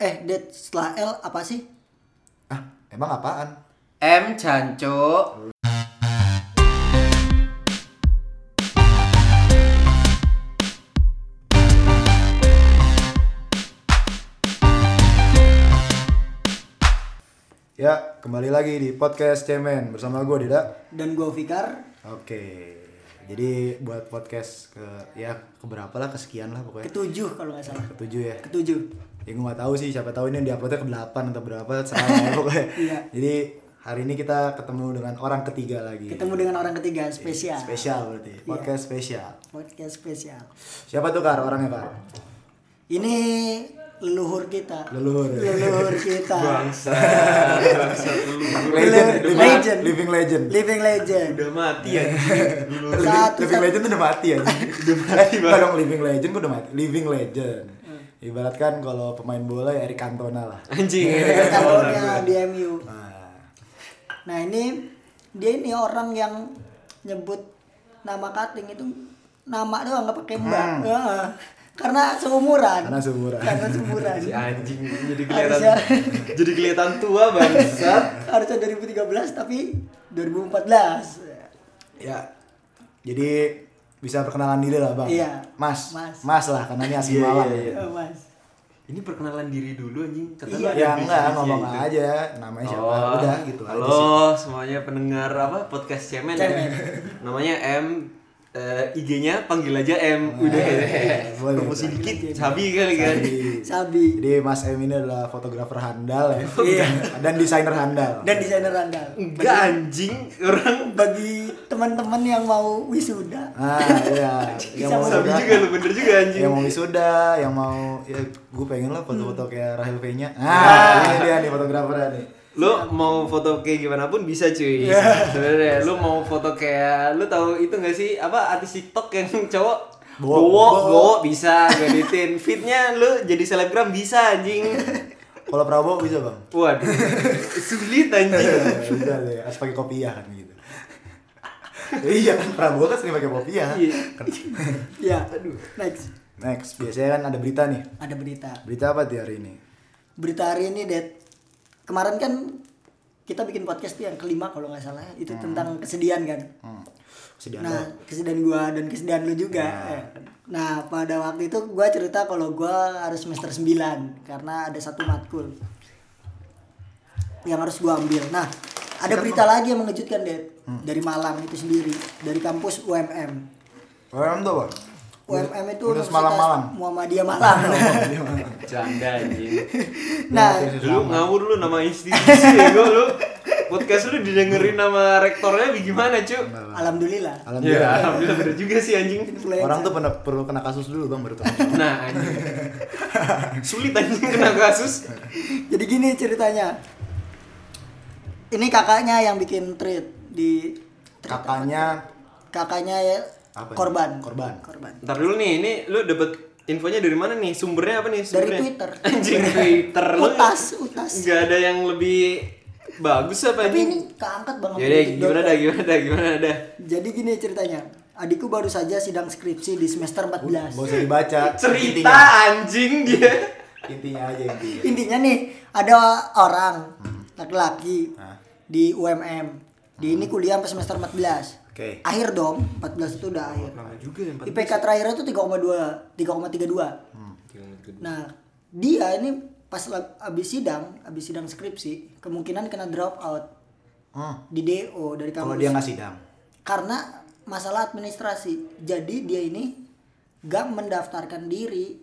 Eh, Det setelah L apa sih? Ah, emang apaan? M Canco. Ya, kembali lagi di podcast Cemen bersama gue Dida. Dan gue Fikar. Oke. Jadi buat podcast ke ya keberapa lah kesekian lah pokoknya. Ketujuh kalau nggak salah. Ketujuh ya. Ketujuh. Ya gue gak tahu sih siapa tahu ini diuploadnya ke 8 atau berapa salah ya pokoknya. Iya. Jadi hari ini kita ketemu dengan orang ketiga lagi. Ketemu dengan orang ketiga spesial. Spesial berarti. Podcast spesial. Podcast spesial. Siapa tuh Kar orangnya Kar? Ini leluhur kita. Leluhur. ya? Leluhur kita. Bangsa. Legend, Living living, legend. living legend. Living legend. Udah mati ya. Satu living satu. legend tuh udah mati ya. udah mati banget. dong living legend udah mati. Living legend. Ibaratkan kalau pemain bola ya Eric Cantona lah. Anjing. Kantornya di MU. Nah, Nah ini dia ini orang yang nyebut nama cutting itu nama doang nggak pakai mbak. Hmm. Heeh. Karena seumuran. karena seumuran. Karena seumuran. Si anjing jadi kelihatan Harusnya jadi kelihatan tua bangsat. harusnya 2013 tapi 2014. Ya. Jadi bisa perkenalan diri lah, Bang. Iya. Mas. Mas. Mas lah karena ini asli Iya, Malang. iya, ya. iya. Oh, Mas. Ini perkenalan diri dulu anjing. Kata Iya. Ya enggak ngomong gitu. aja namanya siapa. Oh, Udah gitu aja sih. Halo semuanya pendengar apa podcast Cemen, Cemen. ya. Namanya M eh, IG-nya panggil aja M. Udah Eh, boleh. Promosi dikit sabi kali kan. Sabi jadi Mas M ini adalah fotografer handal ya. Iya. Dan desainer handal. dan desainer andal. Enggak anjing orang Bagi teman-teman yang mau wisuda. Ah, iya. Yang mau sabi wisuda, juga lu bener juga anjing. yang mau wisuda, yang mau ya gue pengen lah foto-foto kayak Rahel V-nya. Ah. Ah, ini dia nih fotografernya nih. Lu mau foto kayak gimana pun bisa cuy sebenarnya lu mau foto kayak lu tahu itu gak sih apa artis TikTok yang cowok Bowo. Bowo, bisa ngeditin fitnya lu jadi selebgram bisa anjing Kalau Prabowo bisa bang? waduh sulit anjing bisa deh, harus pakai kopiah kan gitu. iya kan Prabowo kan sering pakai kopiah. Iya. Ya. Aduh. Next. Next, biasanya kan ada berita nih. Ada berita. Berita apa di hari ini? Berita hari ini, Det. Kemarin kan kita bikin podcast tuh yang kelima kalau nggak salah. Itu tentang kesedihan kan. Hmm. Kesedihan Nah, lo. kesedihan gua dan kesedihan lu juga. Eh, Nah, pada waktu itu gua cerita kalau gua harus semester 9 karena ada satu matkul yang harus gua ambil. Nah, ada berita lagi yang mengejutkan, Det. Dari Malang itu sendiri, dari kampus UMM. Orang tuh? UMM itu Universitas Malang-Malang. Muhammadiyah Malang. canda anjing nah, lu ngawur lu nama institusi ya gua lu podcast lu didengerin nama rektornya gimana cu alhamdulillah. ya Alhamdulillah. alhamdulillah bener juga sih anjing. Orang tuh pernah perlu kena kasus dulu bang baru tahu. nah anjing sulit anjing kena kasus Jadi gini ceritanya. Ini kakaknya yang bikin tweet di apa? Kakaknya kakaknya ya, Apa korban. Korban. Korban. Ntar dulu nih, ini lu dapet infonya dari mana nih? Sumbernya apa nih? Dari Sumbernya? Twitter. Anjing Twitter lu. Utas, utas. Nggak ada yang lebih bagus apa Tapi anjing? ini keangkat banget. Yaudah, gimana dah, gimana dah, gimana dah. Jadi gini ceritanya. Adikku baru saja sidang skripsi di semester 14. Gak usah dibaca. Cerita Intinya, anjing dia. intinya aja intinya. Intinya nih, ada orang laki-laki Hah? di UMM. Di ini kuliah sampai semester 14. Oke. Akhir dong, 14 itu udah akhir. Lama juga ya, IPK terakhirnya tuh 3,2, 3,32. Nah, dia ini pas abis sidang, abis sidang skripsi, kemungkinan kena drop out Hmm. di DO dari kampus. Kalau dia nggak sidang. Karena masalah administrasi. Jadi dia ini gak mendaftarkan diri.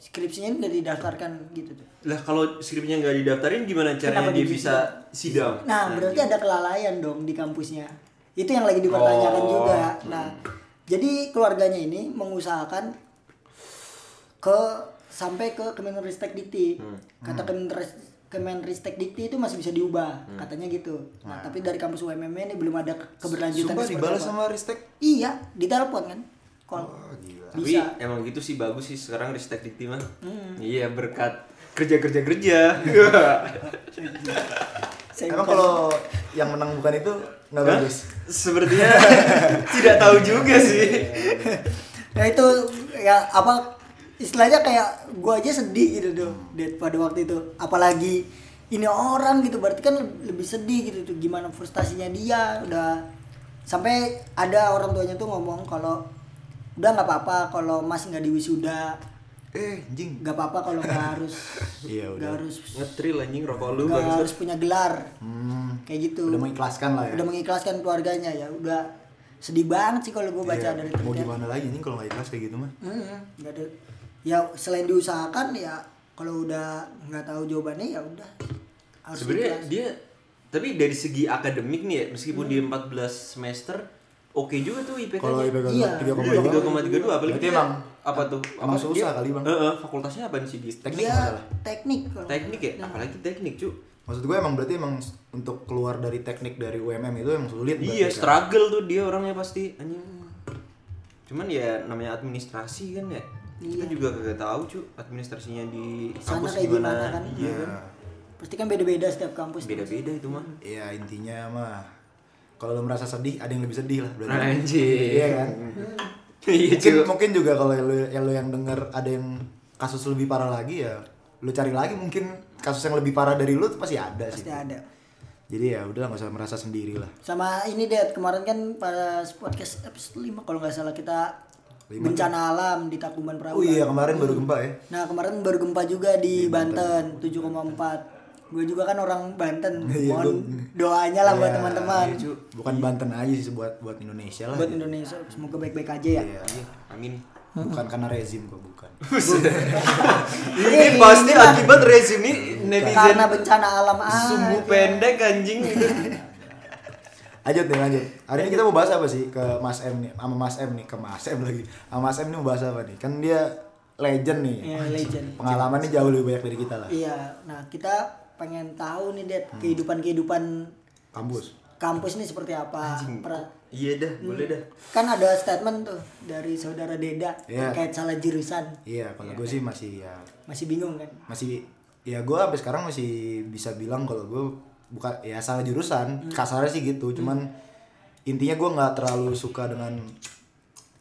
Skripsinya ini gak didaftarkan gitu tuh. Lah kalau skripnya nggak didaftarin gimana caranya Kenapa dia dia bisa sidang? Nah, berarti ada kelalaian dong di kampusnya. Itu yang lagi dipertanyakan Oh. juga. Nah, jadi keluarganya ini mengusahakan ke sampai ke Kemenristek Dikti. Kata Kemenris Kemenristek Dikti itu masih bisa diubah, katanya gitu. Nah, tapi dari kampus UMM ini belum ada ke- keberlanjutan Sumpah dibalas apa. sama Ristek. Iya, ditelepon kan. Call. Oh, gila. Tapi Bisa. emang gitu sih bagus sih sekarang Ristek Dikti mah. Hmm. Iya berkat kerja kerja kerja. Saya Emang kalau yang menang bukan itu nggak bagus. Sepertinya tidak tahu juga sih. Nah, itu ya apa istilahnya kayak gua aja sedih gitu tuh Dad, pada waktu itu. Apalagi ini orang gitu berarti kan lebih sedih gitu tuh. Gimana frustasinya dia udah. Sampai ada orang tuanya tuh ngomong kalau udah nggak apa-apa kalau mas nggak di wisuda eh anjing nggak apa-apa kalau nggak harus Iya, nggak udah. harus Ngetril anjing rokok lu nggak harus punya gelar hmm, kayak gitu udah mengikhlaskan lah ya udah mengikhlaskan keluarganya ya udah sedih banget sih kalau gue baca Iya, dari mau gimana lagi nih kalau nggak ikhlas kayak gitu mah Hmm, nggak ada. Ya selain diusahakan ya kalau udah nggak tahu jawabannya ya udah. Harus Sebenarnya ikhlas. dia tapi dari segi akademik nih ya, meskipun Hmm. dia 14 semester oke juga tuh IPK-nya. kalau IPK Iya. tiga koma Iya, dua 3,32 apalagi Berarti dia emang apa tuh? emang Apa susah kali, Bang. Heeh, fakultasnya apa sih di teknik dia nggak salah teknik kalau. teknik ya? Nah, Apalagi teknik, cu. maksud gue emang berarti emang untuk keluar dari teknik dari UMM itu emang sulit berarti Iya, kan? struggle tuh dia orangnya pasti anjing. Cuman ya namanya administrasi kan ya. Kita juga kagak tahu, cu, administrasinya di Iya. Sana kampus kayak gimana. gimana kan? Iya. Pasti kan beda-beda setiap kampus. Beda-beda itu mah. Iya intinya mah kalau lo merasa sedih ada yang lebih sedih lah berarti. Anjing. Iya kan? Iya, mungkin mungkin juga kalau lo, ya lo yang denger ada yang kasus lebih parah lagi ya lo cari lagi mungkin kasus yang lebih parah dari lo tuh pasti ada sih. Pasti ada. Jadi ya udah nggak usah merasa sendiri lah. Sama ini deh kemarin kan pada podcast episode 5 kalau nggak salah kita Lima. bencana alam di Takuban Perahu. Oh iya kemarin baru gempa ya. Nah kemarin baru gempa juga di, Banten 7,4 Gue juga kan orang Banten Iya, Mohon doanya lah buat Iya, teman-teman Bukan Banten aja sih buat buat Indonesia lah. Buat gitu. Indonesia Semoga baik-baik aja ya Iya. Amin. Bukan karena rezim kok bukan. Ini pasti akibat resume netizen Karena bencana alam aja sumbu pendek anjing. Lanjut nih lanjut. Hari ini kita mau bahas apa sih ke Mas M nih, sama Mas M nih, ke Mas M lagi. Sama Mas M nih mau bahas apa nih? Kan dia legend nih. Iya legend Pengalamannya jauh lebih banyak dari kita lah. Iya Nah kita pengen tahu nih Det Kehidupan-kehidupan Kampus. kampus nih seperti apa? Per- Iya dah, boleh dah. Kan ada statement tuh Dari saudara Deda Iya. Terkait salah jurusan. Iya, kalau gue sih masih ya. Masih bingung kan? Masih ya gue sampai sekarang masih bisa bilang kalau gue bukan ya salah jurusan. Kasarnya sih gitu cuman intinya gue nggak terlalu suka dengan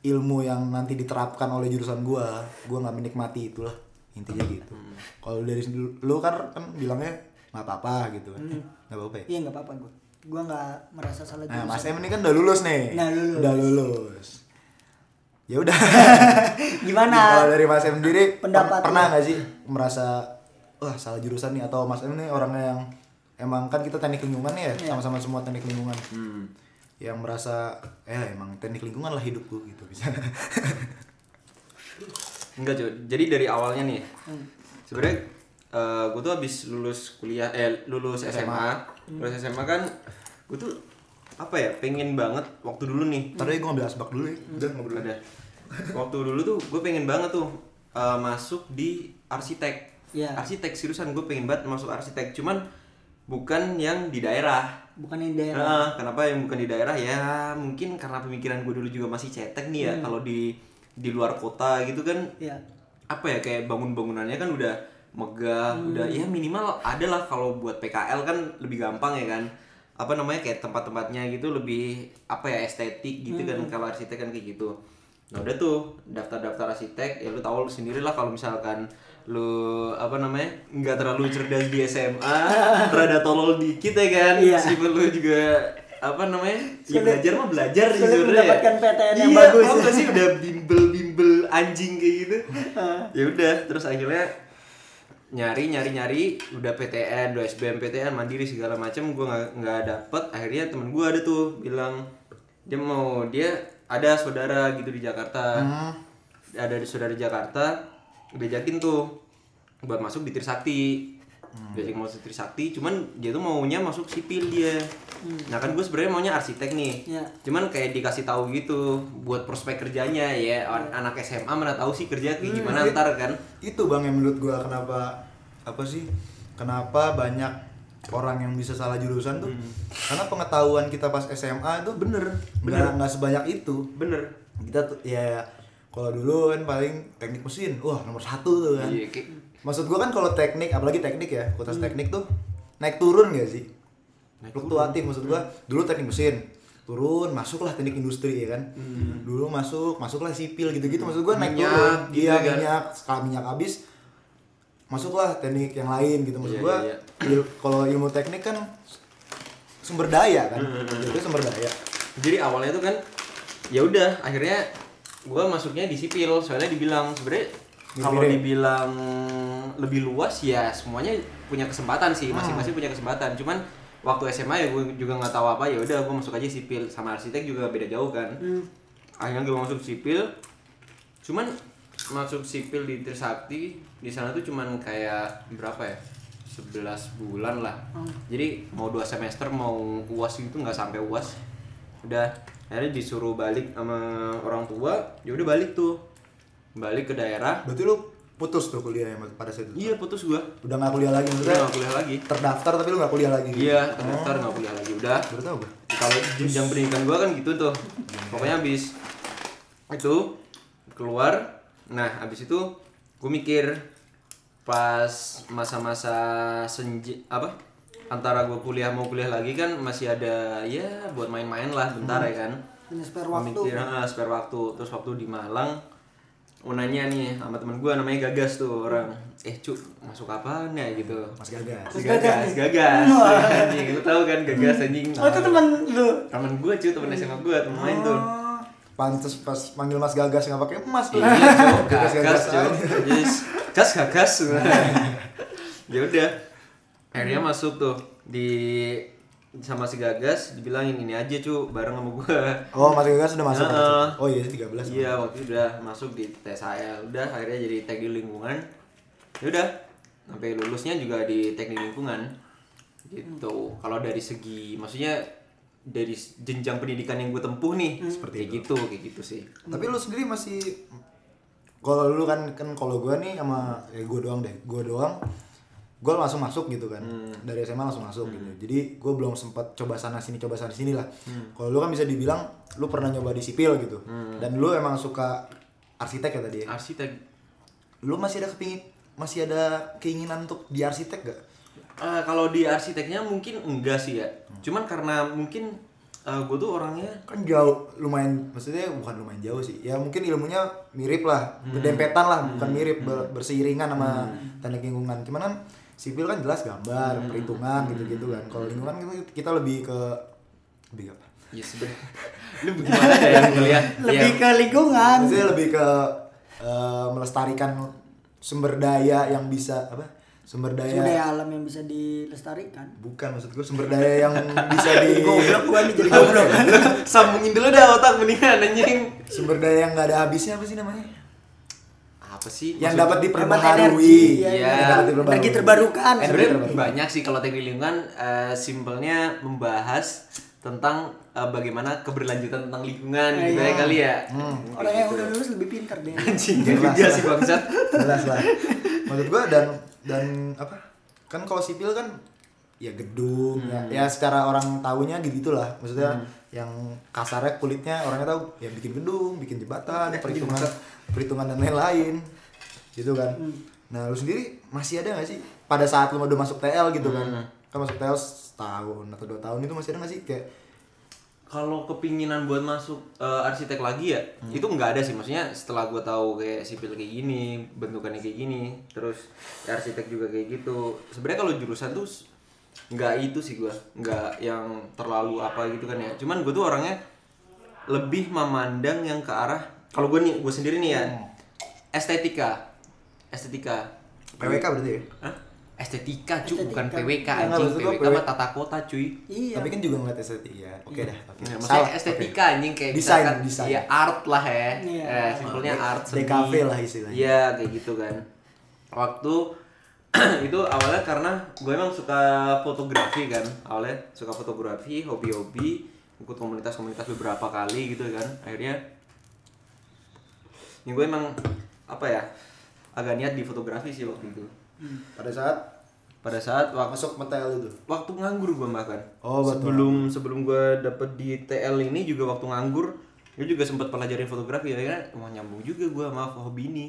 ilmu yang nanti diterapkan oleh jurusan gue gue nggak menikmati itulah intinya gitu. Kalau dari lu kan kan bilangnya nggak apa-apa gitu kan. Nggak apa-apa ya? Iya nggak apa-apa gue Gue nggak merasa salah nah mas M ini kan udah lulus nih. Nah, lulus. udah lulus. Ya udah. Gimana? kalau dari mas M sendiri per- Pendapat pernah lu? nggak sih merasa wah salah jurusan nih atau mas M ini orangnya yang emang kan kita teknik lingkungan ya Iya. sama-sama semua teknik lingkungan. Hmm. yang merasa eh emang teknik lingkungan lah hidupku gitu bisa Enggak, cuy. Jadi dari awalnya nih. Hmm. Sebenarnya gue tuh habis lulus kuliah eh lulus SMA. Lulus SMA kan gue tuh apa ya pengen banget waktu dulu nih. Deh gue ngambil asbak dulu ya. Udah ngobrol ada. Waktu dulu tuh gue pengen banget tuh eh, masuk di arsitek. Iya. arsitek seriusan gue pengen banget masuk arsitek. Cuman bukan yang di daerah. Bukan yang daerah. Nah, kenapa yang bukan di daerah? Ya mungkin karena pemikiran gue dulu juga masih cetek nih ya. Kalau di di luar kota gitu kan Iya. apa ya kayak bangun-bangunannya kan udah megah udah ya minimal ada lah kalau buat PKL kan lebih gampang ya kan. Apa namanya kayak tempat-tempatnya gitu lebih apa ya estetik gitu kan kalau arsitek kan kayak gitu. Nah udah tuh daftar-daftar arsitek ya lu tahu sendiri lah kalau misalkan lu apa namanya nggak terlalu cerdas di SMA rada tolol dikit ya kan. Iya. meskipun lu juga apa namanya? Ya belajar mah belajar sih sebenarnya. ya. mendapatkan PTN yang iya, bagus. gak sih udah bimbel-bimbel anjing kayak gitu. Ya udah terus akhirnya nyari nyari nyari udah PTN udah SBM PTN mandiri segala macam gue nggak nggak dapet. Akhirnya temen gue ada tuh bilang dia mau dia ada saudara gitu di Jakarta. Ada di saudara di Jakarta diajakin tuh buat masuk di Trisakti diajakin masuk Trisakti cuman dia tuh maunya masuk sipil dia. Nah kan gue sebenarnya maunya arsitek nih. Iya. cuman kayak dikasih tahu gitu buat prospek kerjanya ya an- anak SMA mana tahu sih kerja kayak gimana ntar kan. Itu bang yang menurut gue kenapa apa sih kenapa banyak orang yang bisa salah jurusan tuh? Karena pengetahuan kita pas SMA itu bener. Bener. nggak sebanyak itu. Bener. Kita tuh ya kalau dulu kan paling teknik mesin wah nomor satu tuh kan. Iya, kayak- maksud gua kan kalau teknik apalagi teknik ya kutas teknik tuh naik turun gak sih? Naik fluktuatif maksud gua. Dulu teknik mesin turun masuklah teknik industri ya kan? Dulu masuk masuklah sipil gitu-gitu. Maksud gue naik Minyak, turun. gitu iya kan. minyak sekali minyak habis masuklah teknik yang lain gitu. Maksud Iya, gue iya, il- kalau ilmu teknik kan sumber daya kan? Itu sumber daya. Jadi awalnya tuh kan ya udah akhirnya gue masuknya di sipil. Soalnya dibilang sebenarnya kalau dibilang lebih luas ya semuanya punya kesempatan sih masing-masing punya kesempatan. Cuman waktu SMA ya gue juga nggak tahu apa ya udah gue masuk aja sipil sama arsitek juga beda jauh kan. Akhirnya gue masuk sipil. Cuman masuk sipil di Trisakti di sana tuh cuman kayak berapa ya? 11 bulan lah. Jadi mau dua semester mau uas itu nggak sampai uas udah akhirnya disuruh balik sama orang tua ya udah balik tuh balik ke daerah. Berarti lu putus tuh kuliah ya pada saat itu? Iya putus gua. Udah nggak kuliah lagi udah maksudnya nggak kuliah lagi. Terdaftar tapi lu nggak kuliah lagi gitu? iya terdaftar nggak kuliah lagi. Udah. Baru tau gue kalau jenjang pendidikan gua kan gitu tuh. Pokoknya habis itu keluar. Nah habis itu gue mikir pas masa-masa senja apa? Antara gue kuliah mau kuliah lagi kan masih ada ya buat main-main lah bentar ya kan. Punya spare Gua waktu. mikir ah, spare waktu. Terus waktu di Malang mau nanya nih sama temen gue namanya Gagas tuh orang. Eh cuk masuk apaan ya gitu. Mas gagas. Si gagas, gagas, anjing, lu tahu kan gagas anjing? Oh itu teman lu. temen gue cuy temen SMA gue temen main tuh. Pantes pas manggil mas gagas nggak pakai emas tuh. Iya gagas gagas gagas cuy yes. Gas gagas. Ya udah. Akhirnya masuk tuh di sama si gagas dibilangin ini aja cu bareng sama gue oh mas gagas udah masuk Heeh. oh iya tiga belas iya waktu itu udah masuk di TSAL udah akhirnya jadi teknik lingkungan. Ya udah sampai lulusnya juga di teknik lingkungan. Gitu. Kalau dari segi maksudnya dari jenjang pendidikan yang gue tempuh nih seperti kayak gitu kayak gitu sih. Tapi lu sendiri masih kalau lu kan kan kalau gue nih sama ya gue doang deh gue doang gue langsung masuk gitu kan. Dari SMA langsung masuk gitu. Jadi gue belum sempat coba sana sini coba sana sini lah. Kalau lu kan bisa dibilang lu pernah nyoba di sipil gitu. Dan lu emang suka arsitek ya tadi ya? Arsitek. Lu masih ada kepingin masih ada keinginan untuk di arsitek gak Eh, kalau di arsiteknya mungkin enggak sih ya. Cuman karena mungkin gue tuh orangnya kan jauh lumayan maksudnya bukan lumayan jauh sih. Ya mungkin ilmunya mirip lah berdempetan lah bukan mirip ber- berseiringan sama teknik lingkungan cuman kan sipil kan jelas gambar perhitungan gitu-gitu kan. Kalau lingkungan kita, kita lebih ke lebih apa? Ya sebenarnya lu gimana ya Lebih ya, ke lingkungan. maksudnya lebih ke eh, melestarikan sumber daya yang bisa apa? Sumber daya Sumber daya alam yang bisa dilestarikan. bukan maksud gue sumber daya yang bisa di Goblok gua nih jadi goblok. sambungin dulu dah otak mendingan anjing. Sumber daya yang nggak ada habisnya apa sih namanya apa sih? Yang Maksud- dapat diperbaharui. Dapat diperbaharui. Energi terbarukan. Sebenarnya terbarukan. banyak sih kalau teknik lingkungan eh, simpelnya membahas tentang eh, bagaimana keberlanjutan tentang lingkungan Iya, gitu iya. ya kali ya. Orang yang udah lulus lebih pintar deh. anjing Jelas juga sih bangsat. Jelas lah. Maksud gua dan dan apa? Kan kalau sipil kan ya gedung ya, ya secara orang tahunya gitu lah maksudnya yang kasarnya kulitnya orangnya tahu ya bikin gedung bikin jembatan perhitungan perhitungan dan lain-lain gitu kan. Nah lu sendiri masih ada gak sih? Pada saat lu udah masuk TL gitu kan. Kan masuk TL setahun atau dua tahun itu masih ada gak sih? Kayak kalau kepinginan buat masuk eh, arsitek lagi ya itu nggak ada sih. Maksudnya setelah gue tahu kayak sipil kayak gini bentukannya kayak gini terus ya arsitek juga kayak gitu. Sebenarnya kalau jurusan tuh nggak itu sih gue nggak yang terlalu apa gitu kan ya. Cuman gue tuh orangnya lebih memandang yang ke arah kalau gue nih gue sendiri nih ya estetika estetika PWK berarti ya Hah? estetika cuy bukan Estetika. PWK Ya, anjing PWK PW. mah tata kota cuy Iya. tapi kan juga ngeliat estetika ya oke dah oke Salah, maksudnya estetika anjing kayak Desain, misalkan, desain. ya art lah ya. Iya. Eh, simpelnya art seni. DKV lah istilahnya. Iya, kayak gitu kan. Waktu itu awalnya karena gue emang suka fotografi kan. Awalnya suka fotografi, hobi-hobi, ikut komunitas-komunitas beberapa kali gitu kan. Akhirnya ya gue emang apa ya? Agak niat di fotografi sih waktu itu. pada saat? Pada saat waktu masuk metel itu? waktu nganggur gue bahkan Oh, betul. sebelum sebelum gue dapet di TL ini juga waktu nganggur gue juga sempat pelajarin fotografi. Ya kan wah nyambung juga gue sama hobi ini.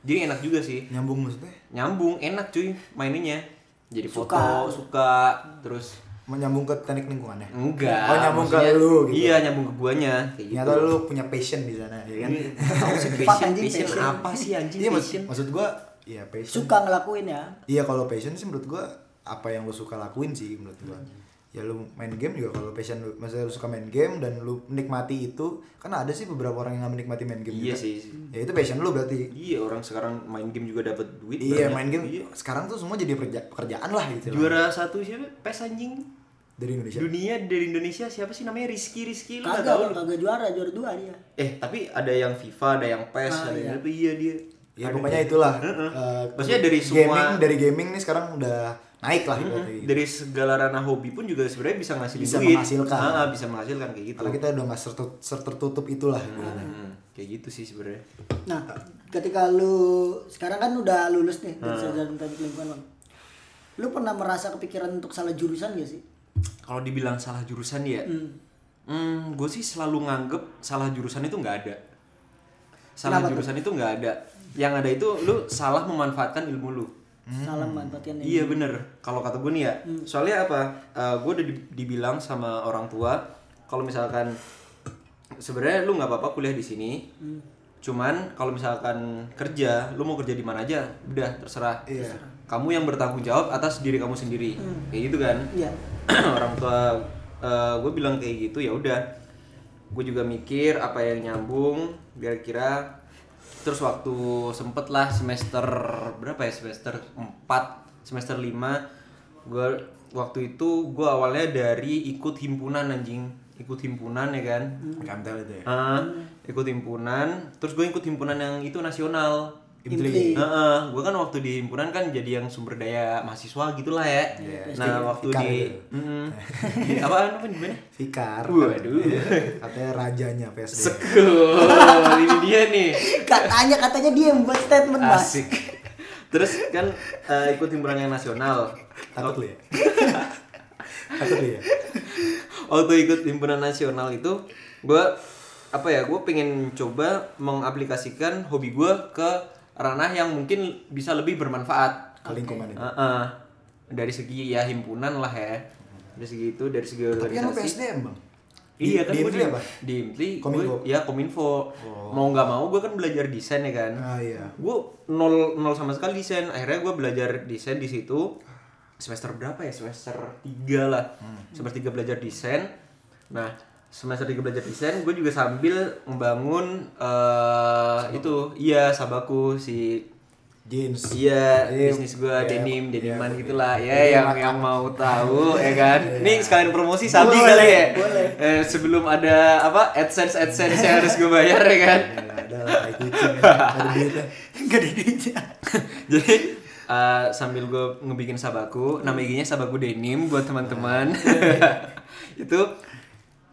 Jadi enak juga sih. Nyambung maksudnya? Nyambung enak cuy maininnya. Jadi Suka. foto suka. Terus menyambung ke teknik lingkungannya. Enggak. Oh, nyambung ke lu gitu. iya nyambung ke guanya kayak gitu. ternyata lu punya passion di sana ya kan? Fuck, passion, anjing, passion passion. apa sih anjing iya maksud, passion? maksud gua ya passion. Suka ngelakuin ya? Iya kalau passion sih menurut gua apa yang lu suka lakuin sih menurut gua. Ya lu main game juga kalau passion lu maksudnya lu suka main game dan lu menikmati itu kan ada sih beberapa orang yang nggak menikmati main game iya juga. sih. Ya itu passion lu berarti. Iya orang sekarang main game juga dapat duit iya banyak. main game. Iya. sekarang tuh semua jadi pekerja- pekerjaan lah gitu. Juara satu siapa? Pes anjing dari Indonesia dunia dari Indonesia siapa sih namanya Rizky Rizky lu nggak kagak tahu Bang, kagak juara juara dua dia eh tapi ada yang FIFA ada yang PES Ah, ada iya. yang apa iya dia ya Ada pokoknya dia. itulah Heeh. eh, Maksudnya dari gaming semua- dari gaming nih sekarang udah naik lah ibaratnya gitu. dari segala ranah hobi pun juga sebenarnya bisa ngasih Bisa duit menghasilkan. Ah, bisa menghasilkan kayak gitu Kalau kita udah nggak sertertutup itulah ibaratnya. Hmm, kayak gitu sih sebenarnya nah ketika lu sekarang kan udah lulus nih Ah. dari sarjana teknik lingkungan Bang. lu pernah merasa kepikiran untuk salah jurusan gak sih kalau dibilang salah jurusan ya Hmm. hmm, gue sih selalu nganggep salah jurusan itu nggak ada salah Kenapa tuh? jurusan itu nggak ada yang ada itu lu salah memanfaatkan ilmu lu salah manfaatkan Iya bener. Kalau kata gue nih ya, soalnya apa? gue udah di- dibilang sama orang tua, kalau misalkan sebenarnya lu nggak apa-apa kuliah di sini, cuman kalau misalkan kerja, lu mau kerja di mana aja, udah terserah. Iya. Kamu yang bertanggung jawab atas diri kamu sendiri, kayak gitu kan? Iya. orang tua gue bilang kayak gitu ya udah. Gue juga mikir apa yang nyambung, kira-kira terus waktu sempet lah semester berapa ya semester 4 semester 5 gue waktu itu gue awalnya dari ikut himpunan anjing ikut himpunan ya kan Kamtel itu ya. Ah, ikut himpunan terus gue ikut himpunan yang itu nasional Imtli. gue kan waktu di himpunan kan jadi yang sumber daya mahasiswa gitulah ya. nah waktu Fikar di. Mm, di apa namanya gimana? Fikar. Waduh. Katanya rajanya PSD. Sekul, ini dia nih. katanya katanya dia yang buat statement mas Asik. Terus kan eh, ikut himpunan yang nasional. Takut lu ya? Takut lu ya? Waktu ikut himpunan nasional itu, gue apa ya? Gue pengen coba mengaplikasikan hobi gue ke ranah yang mungkin bisa lebih bermanfaat. Ke lingkungan itu. Heeh. dari segi ya himpunan lah ya. Dari segi itu, dari segi Tapi kan organisasi. PSDM bang. Iya kan di gue? Di Imtli, Kominfo? gue ya kominfo. Mau nggak mau gue kan belajar desain ya kan. Ah iya. gue nol nol sama sekali desain akhirnya gue belajar desain di situ semester berapa ya semester 3 lah semester 3 belajar desain nah semester 3 belajar desain gue juga sambil membangun eh itu iya sabaku si Jeans. Iya, Iya, bisnis gue iya, denim, iya, deniman iya. gitulah ya Iya, yang makan. yang mau tahu ya kan. Nih sekalian promosi Sabi Boleh, kali ya. boleh. Eh, sebelum ada apa AdSense AdSense yang harus gue bayar ya kan. Ya, ada lah kucing. Ada duitnya Jadi eh, sambil gue ngebikin sabaku, nama IG-nya sabaku denim buat teman-teman. itu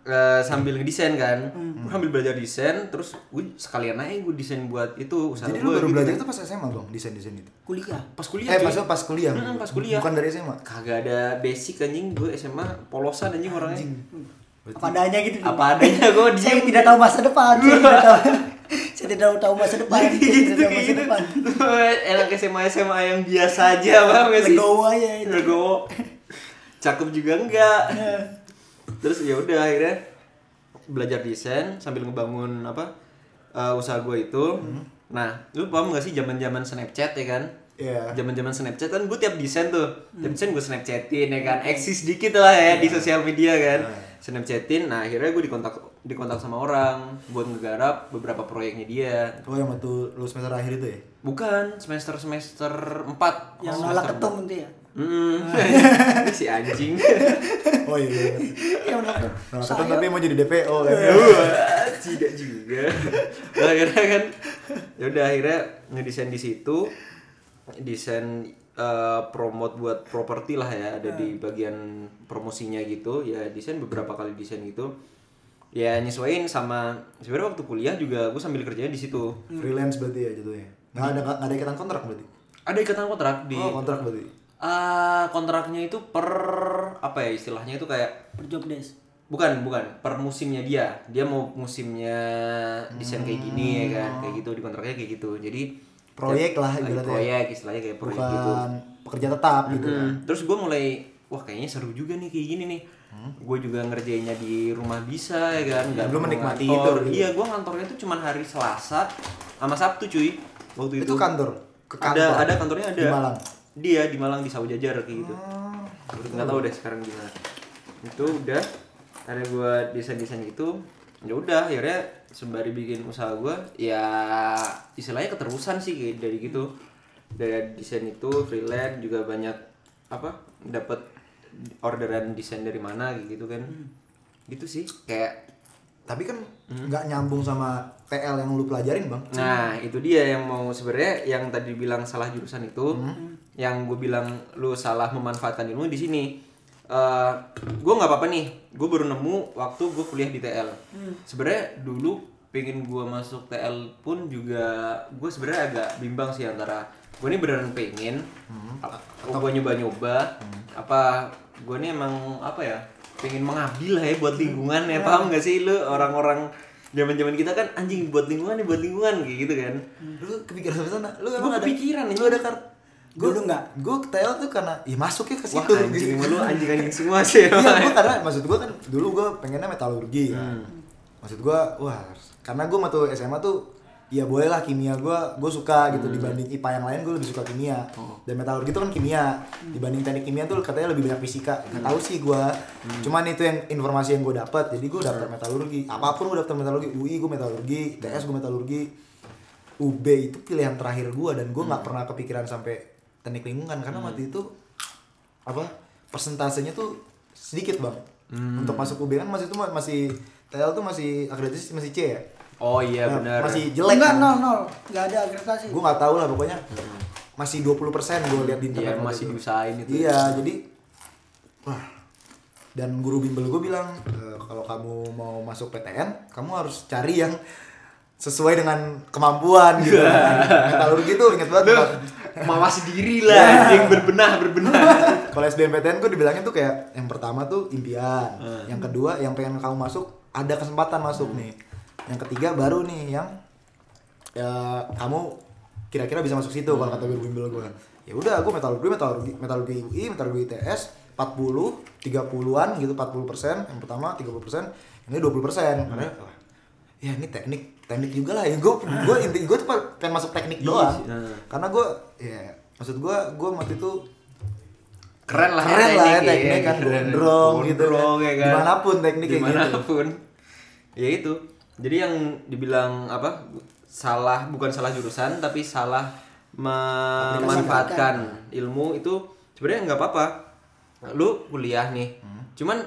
eh, sambil ngedesain kan, gue sambil belajar desain, terus gue sekalian aja gue desain buat itu usaha Jadi gue. lu baru gitu. belajar itu pas SMA bang, desain-desain itu? kuliah pas kuliah. Eh maksudnya pas kuliah? Mm, pas kuliah. Bukan dari SMA? Kagak ada basic anjing gue SMA polosan anjing orangnya. Apa adanya gitu Apa adanya gue saya diem. tidak tahu masa depan saya tidak tahu saya tidak tahu masa depan saya gitu tidak tahu masa gitu. depan Enak SMA SMA yang biasa aja bang gak sih? legowo aja itu Legowo. Cakep juga enggak. Terus ya udah akhirnya belajar desain sambil ngebangun apa eh, usaha gue itu. Nah, lu paham gak sih zaman-zaman Snapchat ya kan? Iya. Zaman-zaman Snapchat kan gue tiap desain tuh. Tiap desain gue Snapchatin ya kan. Eksis dikit lah ya di sosial media kan. Snapchatin. Nah, akhirnya gue dikontak dikontak sama orang buat ngegarap beberapa proyeknya dia. Oh yang waktu lu semester akhir itu ya? Bukan, semester semester 4 yang nolak ketum itu ya Hmm, si anjing. Oh iya. iya. yang nolak ketum Nah, ketemu tapi mau jadi DPO kan? Wah, tidak juga. Nah, akhirnya kan, ya udah akhirnya ngedesain di situ, desain eh, promote buat properti lah ya, ada di bagian promosinya gitu, ya desain beberapa kali desain gitu. Ya nyesuaiin sama sebenarnya waktu kuliah juga gue sambil kerjanya di situ. Freelance berarti ya jatuhnya? Nggak ada, nggak ada ikatan kontrak berarti? Ada ikatan kontrak di Oh kontrak berarti? Ah, kontraknya itu per apa ya istilahnya itu kayak per job desk bukan bukan per musimnya dia dia mau musimnya desain kayak gini ya kan kayak gitu di kontraknya kayak gitu jadi Proyek lah ibaratnya. proyek istilahnya kayak proyek gitu pekerja tetap gitu kan? Hmm, terus gue mulai wah kayaknya seru juga nih kayak gini nih gue juga ngerjainnya di rumah bisa ya kan nggak Lu perlu menikmati ngantor. itu, gitu. iya gue ngantornya tuh cuman hari Selasa sama Sabtu cuy waktu itu Itu kantor. Ke ada kantor. ada kantornya ada Di Malang. dia di Malang di Saujajar kayak gitu Oh. nggak tahu deh sekarang gimana itu udah ada gua desain desain gitu ya udah akhirnya sembari bikin usaha gua ya istilahnya keterusan sih dari gitu dari desain itu freelance juga banyak apa dapat orderan desain dari mana gitu kan gitu sih kayak Tapi kan Hmm. nggak nyambung sama TL yang lu pelajarin, Bang. Nah, itu dia yang mau sebenarnya yang tadi bilang salah jurusan itu, yang gue bilang lu salah memanfaatkan ilmu di sini. Eh, gue nggak apa-apa nih, gue baru nemu waktu gue kuliah di TL. Sebenarnya dulu pengen gue masuk TL pun juga gue sebenarnya agak bimbang sih antara gue ini beneran pengen, atau gue nyoba-nyoba, apa gue ini emang apa ya pengen mengabdi lah ya buat lingkungan ya. Paham gak sih lu orang-orang zaman zaman kita kan anjing buat lingkungan nih buat lingkungan kayak gitu kan. Lu kepikiran sampai sana. Lu Gua emang ada kepikiran, Lu anjing. ada kar Gua dulu nggak. Gue ke TL tuh karena ya masuknya ke wah situ. anjing emang lu anjing anjing semua sih Iya, gue karena maksud gue kan dulu gue pengennya metalurgi kan. Hmm. Maksud gue, wah, karena gue waktu SMA tuh ya boleh lah kimia gue gue suka gitu Hmm. dibanding IPA yang lain gue lebih suka kimia Oh. dan metalurgi itu kan kimia Hmm. dibanding teknik kimia tuh katanya lebih banyak fisika nggak tahu sih gue Hmm. cuman itu yang informasi yang gue dapat jadi gue daftar metalurgi apa pun gue daftar metalurgi UI gue metalurgi TS gue metalurgi UB itu pilihan terakhir gue dan gue nggak Hmm. pernah kepikiran sampai teknik lingkungan karena waktu itu apa persentasenya tuh sedikit bang Hmm. untuk masuk UB kan masih itu ma- masih TL tuh masih akreditasi masih C ya oh iya Nah, benar masih jelek Enggak, nol, nol. Enggak ada akreditasi. gue nggak tahu lah pokoknya masih 20% gue lihat di Hmm. Internet waktu masih itu. diusahain itu iya jadi wah dan guru bimbel gue bilang "E, kalau kamu mau masuk PTN kamu harus cari yang sesuai dengan kemampuan gitu metalurgi tuh inget banget Bang. Mawas diri lah anjing berbenah berbenah. Kalau SBMPTN gue dibilangnya tuh kayak yang pertama tuh impian Hmm. yang kedua yang pengen kamu masuk ada kesempatan masuk nih. Yang ketiga baru nih yang ya, kamu kira-kira bisa masuk situ kalau kata guru bimbel gue ya udah gue metalurgi metalurgi metalurgi UI metalurgi ITS 40 30-an gitu 40 persen yang pertama 30 persen ini 20 persen. Karena wah, ya ini teknik teknik juga lah ya. Gue gue inti gue tuh pengen masuk teknik Iya doang. nah. karena gue ya maksud gue gue waktu itu keren lah keren lah ya teknik teknik kan keren. gondrong gitu kan. ya kan. Di mana pun teknik kayak gitu. Di mana pun. Ya itu. Jadi yang dibilang apa salah bukan salah jurusan tapi salah memanfaatkan ilmu itu sebenarnya nggak apa-apa. Lu kuliah nih. Hmm. cuman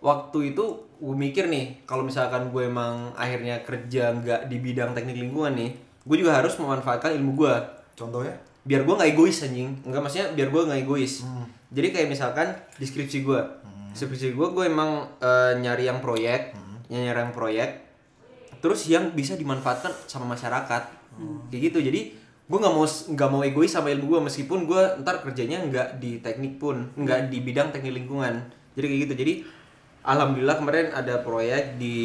waktu itu gue mikir nih kalau misalkan gue emang akhirnya kerja nggak di bidang teknik lingkungan nih gue juga harus memanfaatkan ilmu gue contohnya? Biar gue nggak egois anjing. Nggak maksudnya biar gue nggak egois. Hmm. jadi kayak misalkan deskripsi gue deskripsi gue gue emang eh, nyari yang proyek Hmm. nyari yang proyek terus yang bisa dimanfaatkan sama masyarakat. Hmm. kayak gitu. Jadi gue nggak mau nggak mau egois sama ilmu gue meskipun gue ntar kerjanya nggak di teknik pun nggak di bidang teknik lingkungan. Jadi kayak gitu. Jadi alhamdulillah kemarin ada proyek di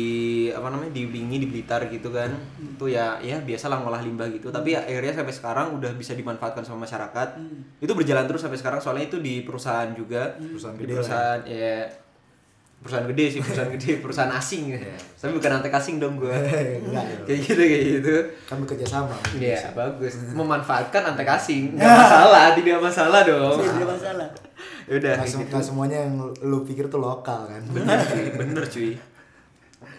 apa namanya di Bingi di Blitar gitu kan. Itu ya ya biasalah ngolah limbah gitu. Tapi ya, akhirnya sampai sekarang udah bisa dimanfaatkan sama masyarakat. Itu berjalan terus sampai sekarang. Soalnya itu di perusahaan juga. Perusahaan di gede ya. perusahaan ya. Perusahaan gede sih perusahaan gede perusahaan asing. Tapi bukan antek asing dong gue enggak ya. kayak gitu kayak gitu. Kan bekerja sama. Iya bagus. Memanfaatkan antek asing. Nggak masalah tidak masalah dong. Tidak masalah. Ya udah Nggak sem- gitu. semuanya yang lu pikir tuh lokal kan? Bener cuy bener cuy.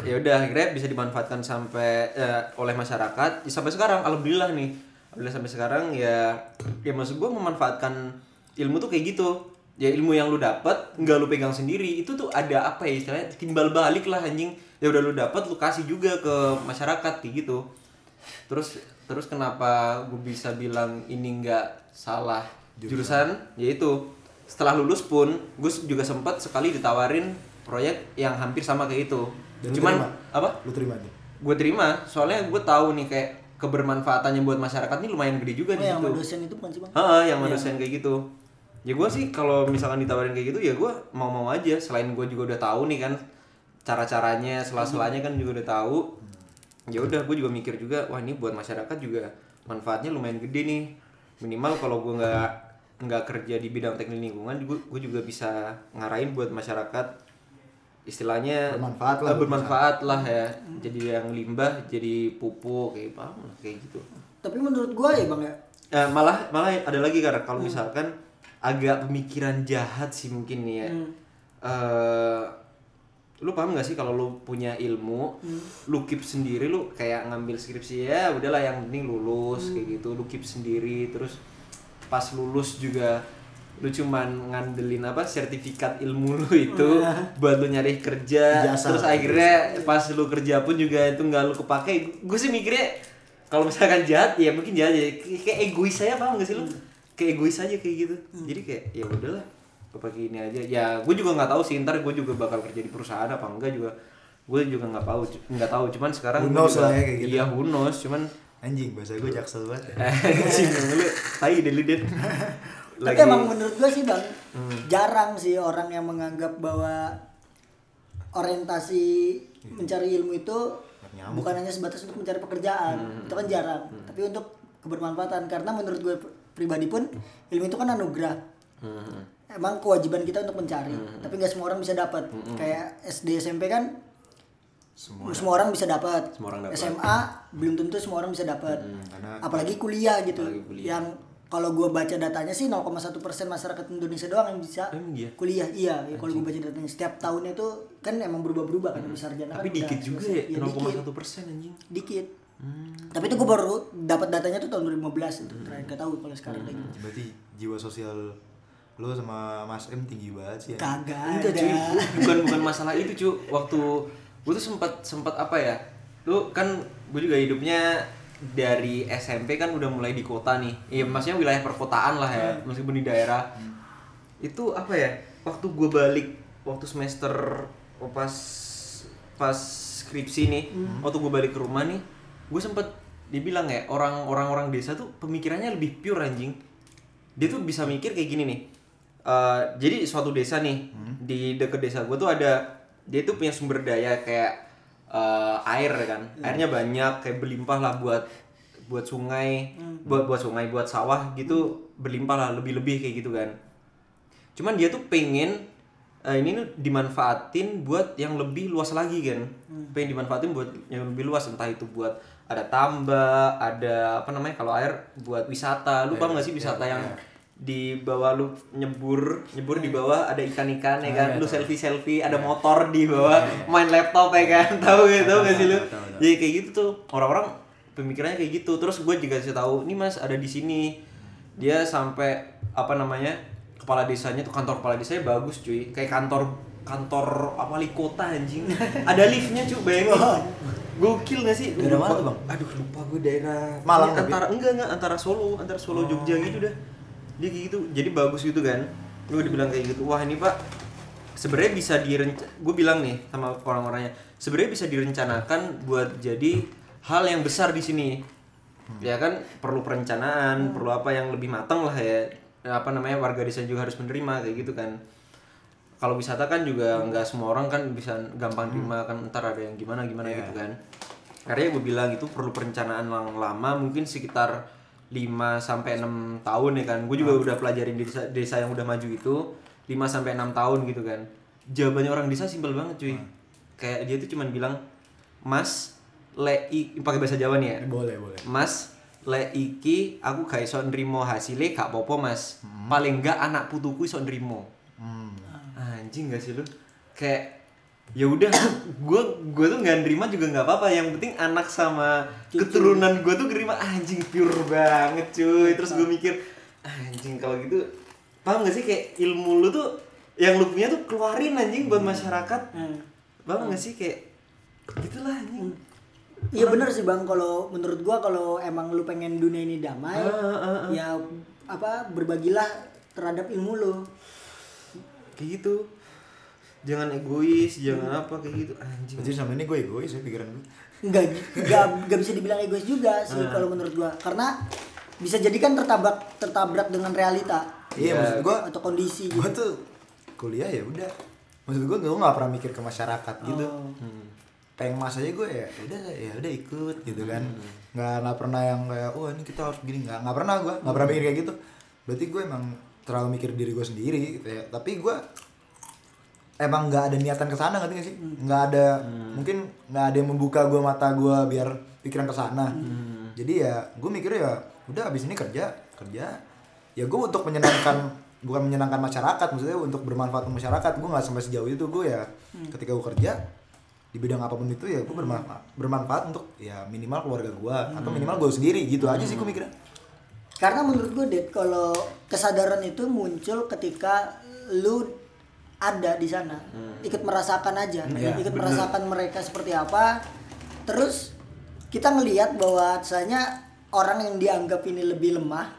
Ya udah akhirnya bisa dimanfaatkan sampai eh, oleh masyarakat. Ya, sampai sekarang alhamdulillah nih. Alhamdulillah sampai sekarang ya ya maksud gue memanfaatkan ilmu tuh kayak gitu. Ya ilmu yang lu dapat nggak lu pegang sendiri. Itu tuh ada apa ya istilahnya? Timbal balik lah anjing. Ya udah lu dapat lu kasih juga ke masyarakat kayak gitu. Terus terus kenapa gue bisa bilang ini nggak salah jurusan. yaitu setelah lulus pun gue juga sempat sekali ditawarin proyek yang hampir sama kayak itu. Dan lu cuman terima? apa? Lu terima nih gue terima soalnya gue tahu nih kayak kebermanfaatannya buat masyarakat ini lumayan gede juga Oh, di yang situ. dosen itu bukan sih, Bang? Heeh, yang sama dosen kayak gitu. Ya gue sih kalau misalkan ditawarin kayak gitu ya gue mau mau aja. Selain gue juga udah tahu nih kan cara caranya sela selanya kan juga udah tahu. Ya udah gue juga mikir juga wah ini buat masyarakat juga manfaatnya lumayan gede nih. Minimal kalau gue nggak nggak kerja di bidang teknik lingkungan gue gue juga bisa ngarahin buat masyarakat. Istilahnya Bermanfaat lah eh, bermanfaat lah ya. Jadi yang limbah jadi pupuk kayak paham lah kayak gitu. Tapi menurut gua ya bang ya, Eh, malah malah ada lagi karena kalau misalkan agak pemikiran jahat sih mungkin nih ya. Eh, lu paham gak sih kalau lu punya ilmu lu keep sendiri lu kayak ngambil skripsi ya udahlah yang penting lulus kayak gitu. Lu keep sendiri terus pas lulus juga lu cuman ngandelin apa sertifikat ilmu lu itu buat lu nyari kerja. Ijazah. terus akhirnya pas lu kerja pun juga itu nggak lu kepake. Gue sih mikirnya kalau misalkan jahat ya mungkin jahat ya. Kay- kayak egois saya paham gak sih lu? Kayak egois aja kayak gitu. Jadi kayak ya udahlah kepake ini aja. Ya gue juga nggak tahu sih ntar gue juga bakal kerja di perusahaan apa enggak juga. Gue juga nggak tahu nggak tahu. Cuman sekarang Who gua knows lah ya kayak gitu. iya who knows. Cuman Anjing bahasa gue jaksel banget. ya. anjing lu tai deh lu Det. tapi emang menurut gua sih bang, Hmm. jarang sih orang yang menganggap bahwa orientasi mencari ilmu itu Nyamuk. bukan hanya sebatas untuk mencari pekerjaan, Hmm. itu kan jarang. Tapi untuk kebermanfaatan karena menurut gue pribadi pun ilmu itu kan anugerah. Hmm. Emang kewajiban kita untuk mencari, tapi nggak semua orang bisa dapat. Hmm. Kayak SD SMP kan Semua. semua orang bisa dapat. SMA belum tentu semua orang bisa dapat. karena- Apalagi kuliah gitu. Apalagi kuliah. Yang kalau gue baca datanya sih 0,1 persen masyarakat Indonesia doang yang bisa Emang iya? kuliah. Iya, ya, kalau gue baca datanya setiap tahunnya itu kan emang berubah-berubah kan habis sarjana tapi kan dikit juga ya dikit. 0,1 persen anjing Dikit. Tapi itu gue baru dapat datanya tuh tahun 2015 itu. Terakhir gak tahu kalau sekarang lagi. Berarti jiwa sosial lo sama Mas M tinggi banget sih ya. Kagak Enggak cuy, bukan bukan masalah itu cuy. Waktu gue tuh sempat sempat apa ya? Lu kan gue juga hidupnya dari SMP kan udah mulai di kota nih. Iya maksudnya wilayah perkotaan lah ya, meskipun di daerah. Itu apa ya? Waktu gue balik waktu semester oh, pas pas skripsi nih, waktu gue balik ke rumah nih, gue sempet dibilang ya orang orang orang desa tuh pemikirannya lebih pure anjing. Dia tuh bisa mikir kayak gini nih. Eh, jadi suatu desa nih di deket desa gue tuh ada dia tuh punya sumber daya kayak eh, air kan. Airnya banyak kayak berlimpah lah buat buat sungai buat buat sungai buat sawah gitu berlimpah lah lebih lebih kayak gitu kan. Cuman dia tuh pengen eh, ini tuh dimanfaatin buat yang lebih luas lagi kan. Pengen dimanfaatin buat yang lebih luas entah itu buat ada tambak ada apa namanya kalau air buat wisata. Lu paham gak sih wisata yang di bawah lu nyebur nyebur di bawah ada ikan-ikan ya kan? lu selfie selfie ada motor di bawah main laptop ya kan? Tahu gitu gak sih lu? Jadi kayak gitu tuh orang-orang pemikirannya kayak gitu. Terus gue juga kasih tahu ini mas ada di sini. Dia sampai apa namanya kepala desanya tuh kantor kepala desanya bagus cuy. Kayak kantor kantor apa wali kota anjing. Ada liftnya cuy bayangin. Gokil gak sih? Daerah mana tuh, Bang? aduh lupa gue daerah Malang antara enggak enggak antara Solo antara Solo Jogja gitu dah dia kayak gitu jadi bagus gitu kan. Gue dibilang kayak gitu wah ini pak sebenarnya bisa direnca gue bilang nih sama orang-orangnya sebenarnya bisa direncanakan buat jadi hal yang besar di sini. Ya kan perlu perencanaan perlu apa yang lebih matang lah ya. Apa namanya warga desa juga harus menerima kayak gitu kan. Kalau wisata kan juga nggak semua orang kan bisa gampang terima kan ntar ada yang gimana gimana gitu kan. Karena gue bilang itu perlu perencanaan yang lama mungkin sekitar 5 sampai 6 tahun ya kan gue juga udah pelajarin di desa, desa yang udah maju itu 5 sampai 6 tahun gitu kan jawabannya orang desa simpel banget cuy kayak dia tuh cuman bilang mas le i pakai bahasa Jawa nih ya Boleh, boleh. Mas, le iki aku gak iso nrimo hasile gak popo mas. Paling enggak anak putuku iso nrimo. Hmm. Anjing gak sih lu? Kayak ya udah gue gue tuh nggak nerima juga nggak apa-apa. Yang penting anak sama keturunan gue tuh nerima anjing pure banget cuy. Terus gue mikir anjing kalau gitu paham gak sih? Kayak ilmu lu tuh yang lu punya tuh keluarin anjing buat masyarakat. Hmm. paham gak sih? Kayak gitulah anjing. Iya bener sih bang, kalau menurut gua kalau emang lu pengen dunia ini damai, Ah, ah, ah. ya apa berbagilah terhadap ilmu lu. kayak gitu jangan egois jangan apa kayak gitu anjing Berarti sama ini gue egois ya pikiran gue. Enggak, enggak, enggak bisa dibilang egois juga sih Ah. kalau menurut gua, karena bisa jadi kan tertabrak tertabrak dengan realita Iya, Iya. maksud gue atau kondisi gitu. gue tuh kuliah ya udah. Maksud gue gue nggak pernah mikir ke masyarakat gitu. Oh. Pengen mas aja gue ya udah ya udah ikut gitu kan. Nggak nggak pernah yang kayak oh ini kita harus begini nggak nggak pernah gue nggak pernah mikir kayak gitu. Berarti gue emang terlalu mikir diri gue sendiri gitu ya tapi gue emang nggak ada niatan ke sana ngerti gak sih? Nggak ada mungkin nggak ada yang membuka gue mata gue biar pikiran ke sana. Jadi ya gue mikir ya udah abis ini kerja kerja. Ya gue untuk menyenangkan bukan menyenangkan masyarakat maksudnya untuk bermanfaat untuk masyarakat gue nggak sampai sejauh itu gue ya. Ketika gue kerja di bidang apa pun itu ya gue bermanfaat bermanfaat untuk ya minimal keluarga gue atau minimal gue sendiri gitu aja sih gue mikirnya. Karena menurut gue Ded, kalau kesadaran itu muncul ketika lu ada di sana, ikut merasakan aja, Iya, ikut merasakan mereka seperti apa. Terus kita ngelihat bahwa misalnya orang yang dianggap ini lebih lemah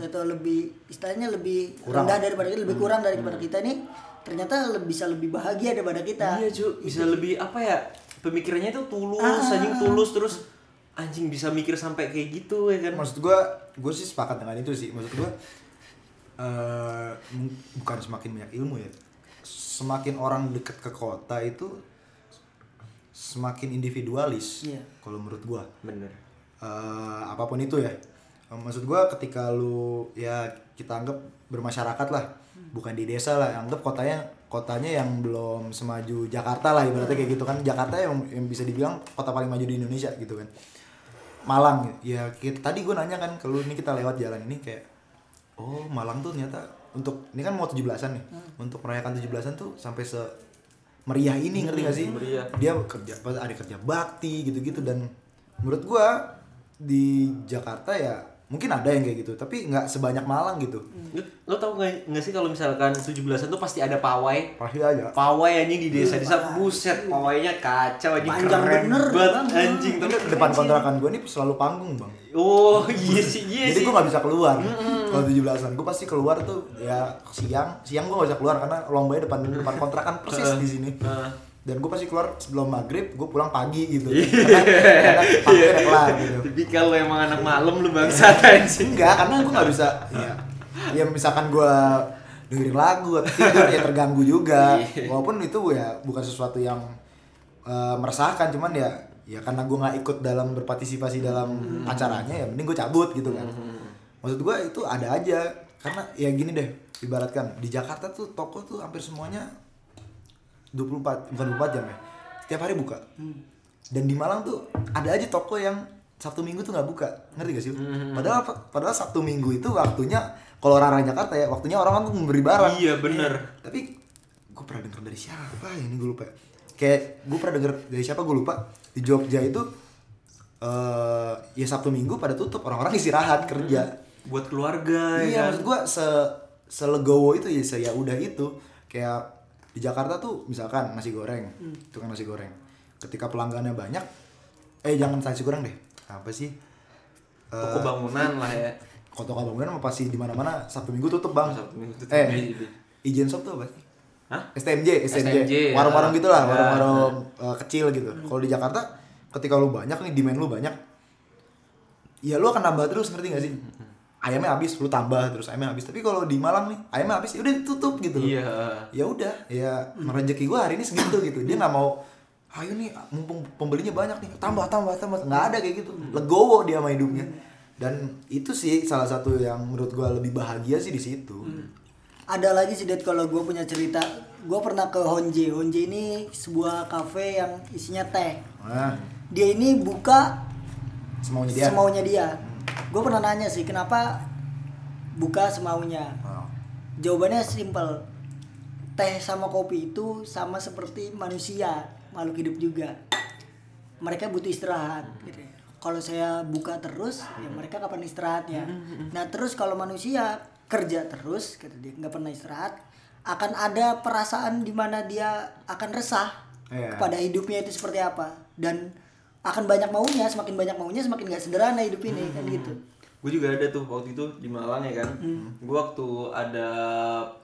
atau lebih istilahnya lebih Kurang. rendah daripada kita, lebih kurang daripada kita ini ternyata lebih bisa lebih bahagia daripada kita. Iya cu, bisa lebih apa ya pemikirannya itu tulus, Ah. anjing tulus terus anjing bisa mikir sampai kayak gitu ya kan. maksud gue gue sih sepakat dengan itu sih. Maksud gue eh, m- bukan semakin banyak ilmu ya semakin orang deket ke kota itu semakin individualis Iya. kalau menurut gue Bener. Eh, apa pun itu ya. Eh, maksud gua ketika lu ya kita anggap bermasyarakat lah bukan di desa lah anggap kotanya kotanya yang belum semaju Jakarta lah ibaratnya kayak gitu kan. Jakarta yang, yang bisa dibilang kota paling maju di Indonesia gitu kan. Malang ya kita, tadi gue nanya kan kalau ini kita lewat jalan ini kayak oh Malang tuh ternyata untuk ini kan mau 17-an nih. Untuk merayakan 17-an tuh sampai se meriah ini ngerti gak sih? meriah. dia kerja ada kerja bakti gitu-gitu dan menurut gua di Jakarta ya mungkin ada yang kayak gitu tapi nggak sebanyak Malang gitu. Lo, lo tau nggak nggak sih kalau misalkan 17-an tuh pasti ada pawai? Pasti aja Pawai anjing di desa-desa buset pawainya kacau anjing Panjang keren bener, banget Bang. anjing tapi depan kontrakan gua nih selalu panggung bang. Oh iya sih iya jadi gua nggak bisa keluar. Kalau 17-an gua pasti keluar tuh ya siang. Siang gua nggak bisa keluar karena lombanya depan depan kontrakan persis di sini. Dan gue pasti keluar sebelum maghrib gue pulang pagi gitu. Iya. karena, karena pagi udah kelar gitu. Tapi kalau emang anak malam lu bangsat anjing. Enggak karena gue nggak bisa ya ya misalkan gue dengerin lagu atau tidur ya terganggu juga. Iya. walaupun itu ya bukan sesuatu yang eh, meresahkan cuman ya ya karena gue nggak ikut dalam berpartisipasi dalam Hmm. acaranya ya mending gue cabut gitu kan. Maksud gue itu ada aja. Karena ya gini deh ibaratkan di Jakarta tuh toko tuh hampir semuanya 24 bukan 24 jam ya. Setiap hari buka. Dan di Malang tuh ada aja toko yang Sabtu Minggu tuh nggak buka. Ngerti gak sih lu? padahal padahal Sabtu Minggu itu waktunya kalau orang-orang Jakarta ya waktunya orang kan tuh memberi barang. Iya, bener. tapi gue pernah denger dari siapa ya? Ini gue lupa kayak gue pernah denger dari siapa gue lupa. Di Jogja itu eh ya Sabtu Minggu pada tutup. Orang-orang istirahat kerja. Buat keluarga iya ya maksud gua se selegowo itu ya saya udah itu. Kayak di Jakarta tuh misalkan nasi goreng tukang nasi goreng. Ketika pelanggannya banyak eh jangan nasi goreng deh. Apa sih? Toko bangunan lah ya. Kalau toko bangunan mah pasti di mana mana sabtu minggu tutup bang. Sabtu Minggu tutup, eh iya, iya. ijen shop tuh apa sih? Hah? STMJ STMJ, ya. warung-warung gitulah Ya. warung-warung eh, kecil gitu. Kalau di Jakarta ketika lu banyak nih demand lu banyak ya lu akan nambah terus ngerti gak sih ayamnya habis lu tambah terus ayamnya habis. Tapi kalau di Malang nih ayamnya habis ya udah tutup gitu iya. Ya udah ya rezeki gua hari ini segitu gitu. Dia nggak mau ayo nih mumpung pembelinya banyak nih tambah tambah tambah. Nggak ada kayak gitu. Legowo dia sama hidupnya. Dan itu sih salah satu yang menurut gua lebih bahagia sih di situ. Ada lagi sih Dad kalau gue punya cerita. Gue pernah ke Honje. Honje ini sebuah kafe yang isinya teh. Nah dia ini buka semaunya dia. semaunya dia gue pernah nanya sih kenapa buka semaunya? Oh. jawabannya simpel teh sama kopi itu sama seperti manusia makhluk hidup juga. Mereka butuh istirahat gitu. Kalau saya buka terus ya mereka kapan istirahatnya nah terus kalau manusia kerja terus kata dia nggak pernah istirahat akan ada perasaan di mana dia akan resah Iya. kepada hidupnya itu seperti apa. Dan akan banyak maunya semakin banyak maunya semakin nggak sederhana hidup ini kan gitu. Gue juga ada tuh waktu itu di Malang ya kan? Gue waktu ada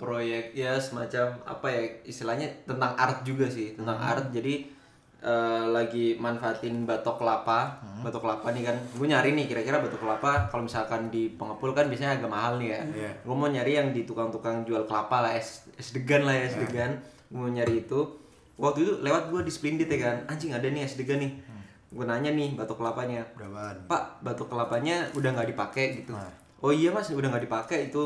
proyek ya semacam apa ya istilahnya tentang art juga sih tentang art. Jadi eh, lagi manfaatin batok kelapa. Batok kelapa nih kan gue nyari nih kira-kira batok kelapa kalau misalkan di pengepul kan biasanya agak mahal nih ya. Iya. gue mau nyari yang di tukang-tukang jual kelapa lah es es degan lah ya es degan. Gue mau nyari itu. Waktu itu lewat gue di Splendid ya kan? Anjing ada nih es degan nih gue nanya nih batok kelapanya. Berapaan? Pak, batok kelapanya udah nggak dipakai gitu. Nah. Oh iya mas, udah nggak dipakai itu.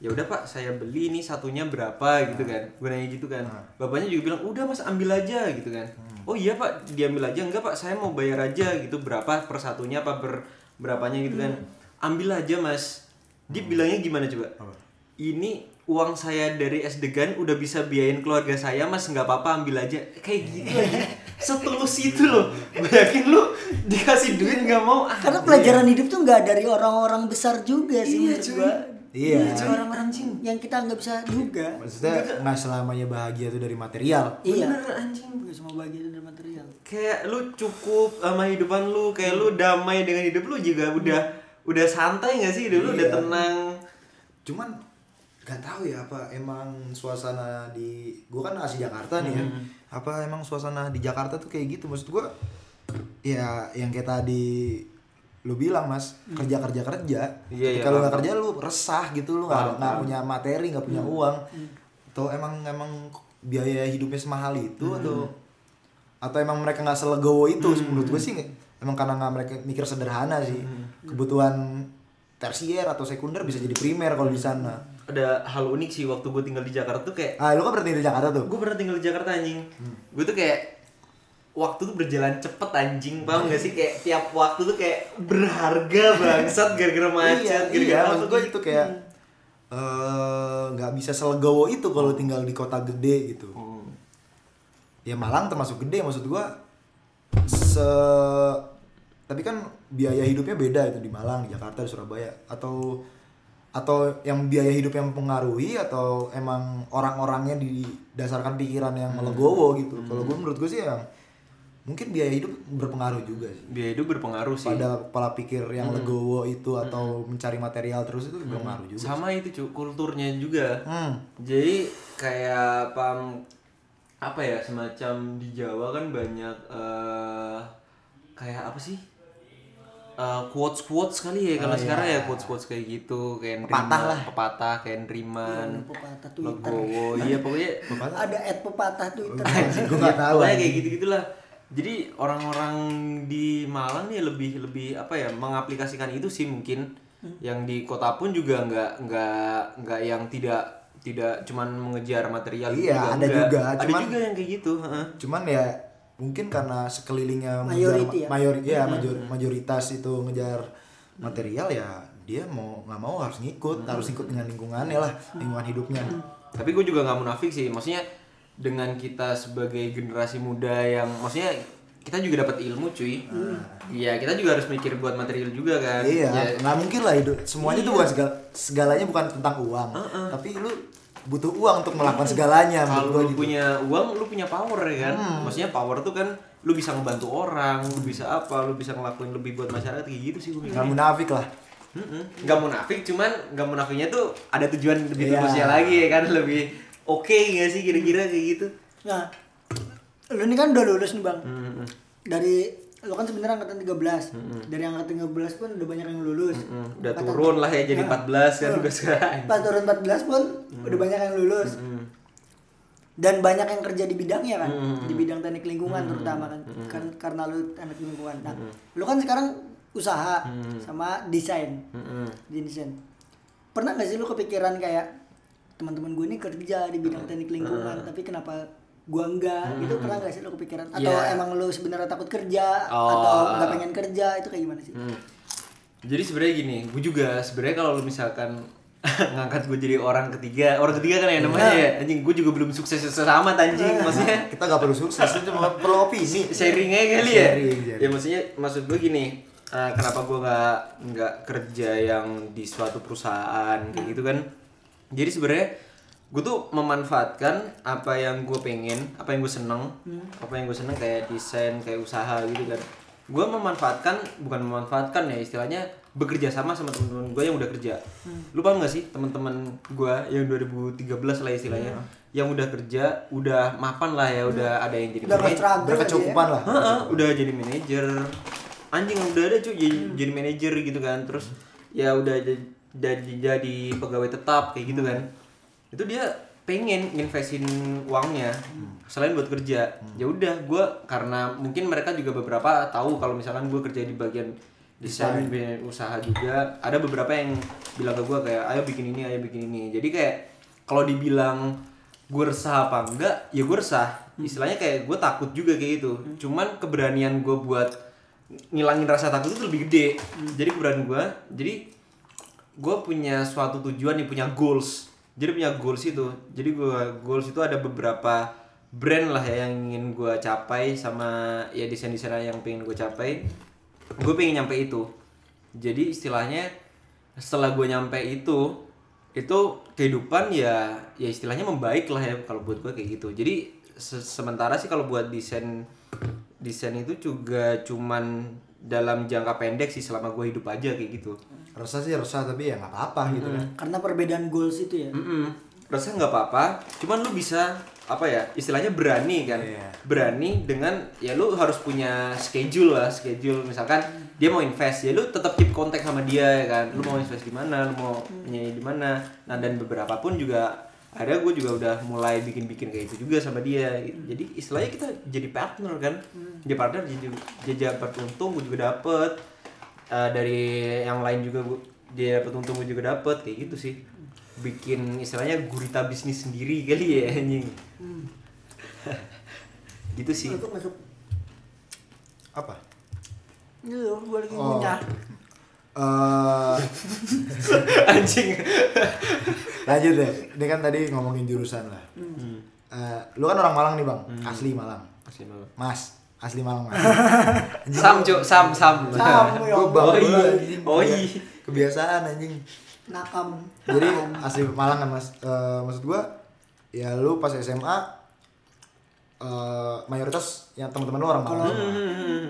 ya udah pak saya beli ini satunya berapa gitu kan. Gue nanya gitu kan. Bapaknya juga bilang udah mas ambil aja gitu kan. Oh iya pak diambil aja. Enggak pak saya mau bayar aja gitu berapa per satunya apa ber berapanya gitu kan. Ambil aja mas. Dia bilangnya gimana coba? Ini uang saya dari SD kan udah bisa biayain keluarga saya mas. Nggak apa-apa ambil aja. Kayak gitu aja setulus itu loh gue yakin lu dikasih duit nggak mau ah, Karena pelajaran hidup tuh nggak dari orang-orang besar juga sih Iya, menurut cuy. gua. Iya. cuy, orang-orang yang kita nggak bisa duga. Maksudnya nggak selamanya bahagia itu dari material. Iya. bener anjing Gak semua bagian dari material. kayak lu cukup sama hidupan lu kayak lu damai dengan hidup lu juga udah udah santai gak sih hidup lu udah Iya. tenang Cuman nggak tahu ya apa emang suasana di gua kan asli Jakarta nih ya. Hmm. Apa emang suasana di Jakarta tuh kayak gitu maksud gua ya yang kayak tadi lu bilang mas kerja kerja kerja Hmm. Iya, iya, kalau nggak kerja lu resah gitu lu nggak nggak punya materi nggak punya Hmm. uang atau emang emang biaya hidupnya semahal itu Hmm. atau atau emang mereka nggak selegowo itu menurut gue sih emang karena nggak mereka mikir sederhana sih Hmm. kebutuhan tersier atau sekunder bisa jadi primer kalau di sana. Ada hal unik sih waktu gue tinggal di Jakarta tuh kayak ah lu kan berarti di Jakarta tuh? Gue pernah tinggal di Jakarta anjing. Gue tuh kayak waktu tuh berjalan cepet anjing. Paham gak sih? Kayak tiap waktu tuh kayak berharga bangsat gara-gara macet iya, gara-gara iya maksud gue itu kayak eh, nggak bisa selegowo itu kalau tinggal di kota gede gitu. Hmm. ya Malang termasuk gede maksud gua se tapi kan biaya hidupnya beda itu di Malang di Jakarta di Surabaya. Atau atau yang biaya hidup yang mempengaruhi atau emang orang-orangnya didasarkan pikiran yang melegowo gitu. Kalau gue menurut gue sih yang mungkin biaya hidup berpengaruh juga sih. Biaya hidup berpengaruh sih. Pada pola pikir yang legowo itu atau mencari material terus itu berpengaruh juga sama itu cu kulturnya juga. Hmm. Jadi kayak pam apa ya semacam di Jawa kan banyak eh kayak apa sih? Quotes quotes kali ya kalau sekarang ya quotes quotes kayak gitu kayak Pepatah lah. pepatah kayak neriman Pepatah Twitter. legowo. Iya pokoknya Ada ad pepatah Twitter. gue nggak tahu anjing. kayak gitu gitulah jadi orang-orang di Malang nih lebih lebih apa ya mengaplikasikan itu sih mungkin. Yang di kota pun juga nggak nggak nggak yang tidak tidak cuman mengejar material Iya, ada juga, ada cuman- juga yang kayak gitu cuman ya mungkin karena sekelilingnya Mayority ya? mayori- ya, major- mayoritas itu ngejar material ya dia mau nggak mau harus ngikut harus ikut dengan lingkungannya lah lingkungan hidupnya. Tapi gue juga nggak munafik sih maksudnya dengan kita sebagai generasi muda yang maksudnya kita juga dapat ilmu cuy. Iya kita juga harus mikir buat material juga kan. Iya Ya, nggak mungkin lah hidup semuanya tuh bukan segala segalanya bukan tentang uang. Tapi lu butuh uang untuk melakukan segalanya kalau lu gitu. punya uang lu punya power ya kan? Maksudnya power tuh kan lu bisa ngebantu orang lu bisa apa lu bisa ngelakuin lebih buat masyarakat kayak gitu sih gue nggak munafik lah. Nggak munafik cuman nggak munafiknya tuh ada tujuan lebih tulusnya lagi ya kan? Lebih oke nggak sih kira-kira kayak gitu? Nah, lu ini kan udah lulus nih bang. Mm-mm. Dari lu kan sebenarnya angkatan 13 Dari angkatan 13 pun udah banyak yang lulus. Mm, udah turun lah ya jadi 14 kan udah sekarang Pas turun 14 pun udah banyak yang lulus. Mm. Dan banyak yang kerja di bidangnya kan, Hmm. di bidang teknik lingkungan terutama kan. Kan- karena lu teknik lingkungan. Nah, lu kan sekarang usaha Hmm. sama desain. Mm-mm. Di desain. Pernah gak sih lu kepikiran kayak teman-teman gue ini kerja di bidang teknik lingkungan, tapi kenapa gua enggak? Gitu pernah gak sih lu kepikiran? Atau Iya. emang lu sebenarnya takut kerja Oh. atau nggak pengen kerja? Itu kayak gimana sih? Hmm. Jadi sebenarnya gini, gue juga sebenarnya kalau lu misalkan ngangkat gue jadi orang ketiga, orang ketiga kan ya namanya ya, anjing gue juga belum sukses amat anjing, maksudnya kita nggak perlu sukses itu cuma perlu opini sharing aja kali ya. Sharing, sharing. Ya maksudnya maksud gue gini, eh, kenapa gue nggak nggak kerja yang di suatu perusahaan kayak gitu kan? Jadi sebenarnya gue tuh memanfaatkan apa yang gue pengen, apa yang gue seneng, apa yang gue seneng kayak desain, kayak usaha gitu kan. Gue memanfaatkan, bukan memanfaatkan ya istilahnya bekerja sama sama teman-teman gue yang udah kerja. Lu paham gak sih teman-teman gue yang 2013 lah istilahnya, yang udah kerja, udah mapan lah ya, udah ada yang jadi Udah manajer, struggle aja ya. berkecukupan lah Heeh, udah jadi manajer. Anjing udah ada cuy jadi, jadi manajer gitu kan. Terus ya udah jadi jadi, jadi pegawai tetap kayak gitu kan itu dia pengen investin uangnya selain buat kerja. Ya udah gue karena mungkin mereka juga beberapa tahu kalau misalkan gue kerja di bagian desain usaha juga ada beberapa yang bilang ke gue kayak ayo bikin ini ayo bikin ini. Jadi kayak kalau dibilang gue resah apa enggak ya gue resah. Istilahnya kayak gue takut juga kayak gitu. Cuman keberanian gue buat ngilangin rasa takut itu lebih gede. Jadi keberanian gue jadi gue punya suatu tujuan nih punya goals jadi punya goals itu. Jadi gue goals itu ada beberapa brand lah ya yang ingin gue capai sama ya desain desain yang pengen gue capai. Gue pengen nyampe itu. Jadi istilahnya setelah gue nyampe itu itu kehidupan ya ya istilahnya membaik lah ya kalau buat gue kayak gitu. Jadi se- sementara sih kalau buat desain desain itu juga cuman dalam jangka pendek sih selama gue hidup aja kayak gitu resah sih resah tapi ya nggak apa-apa gitu kan. Karena perbedaan goals itu ya. Mm-mm. Rasa nggak apa-apa, cuman lu bisa apa ya istilahnya berani kan. Iya. berani dengan ya lu harus punya schedule lah schedule. Misalkan dia mau invest ya lu tetap keep kontak sama dia ya kan. Lu mau invest di mana lu mau nyanyi di mana. Nah dan beberapa pun juga ada gue juga udah mulai bikin-bikin kayak itu juga sama dia. Jadi istilahnya kita jadi partner kan. Jadi partner jadi jadi dapat untung gue juga dapet Eh, dari yang lain juga gua, dia dapat untung gue juga dapet kayak gitu sih. Bikin istilahnya gurita bisnis sendiri kali ya anjing. Gitu sih. Itu masuk. apa? Itu gue lagi Oh. punya. Eh, anjing. Lanjut deh. Ini kan tadi ngomongin jurusan lah. Hmm. Eh, lu kan orang Malang nih bang. Asli Malang. Masih dulu. mas asli Malang mas sam cuk sam sam Sam, ya Gua bang Oh iya. Oh iya. kebiasaan anjing Nakam. jadi asli Malang kan mas Eh, maksud gua ya lu pas SMA eh, mayoritas yang teman-teman lu orang Kalau Malang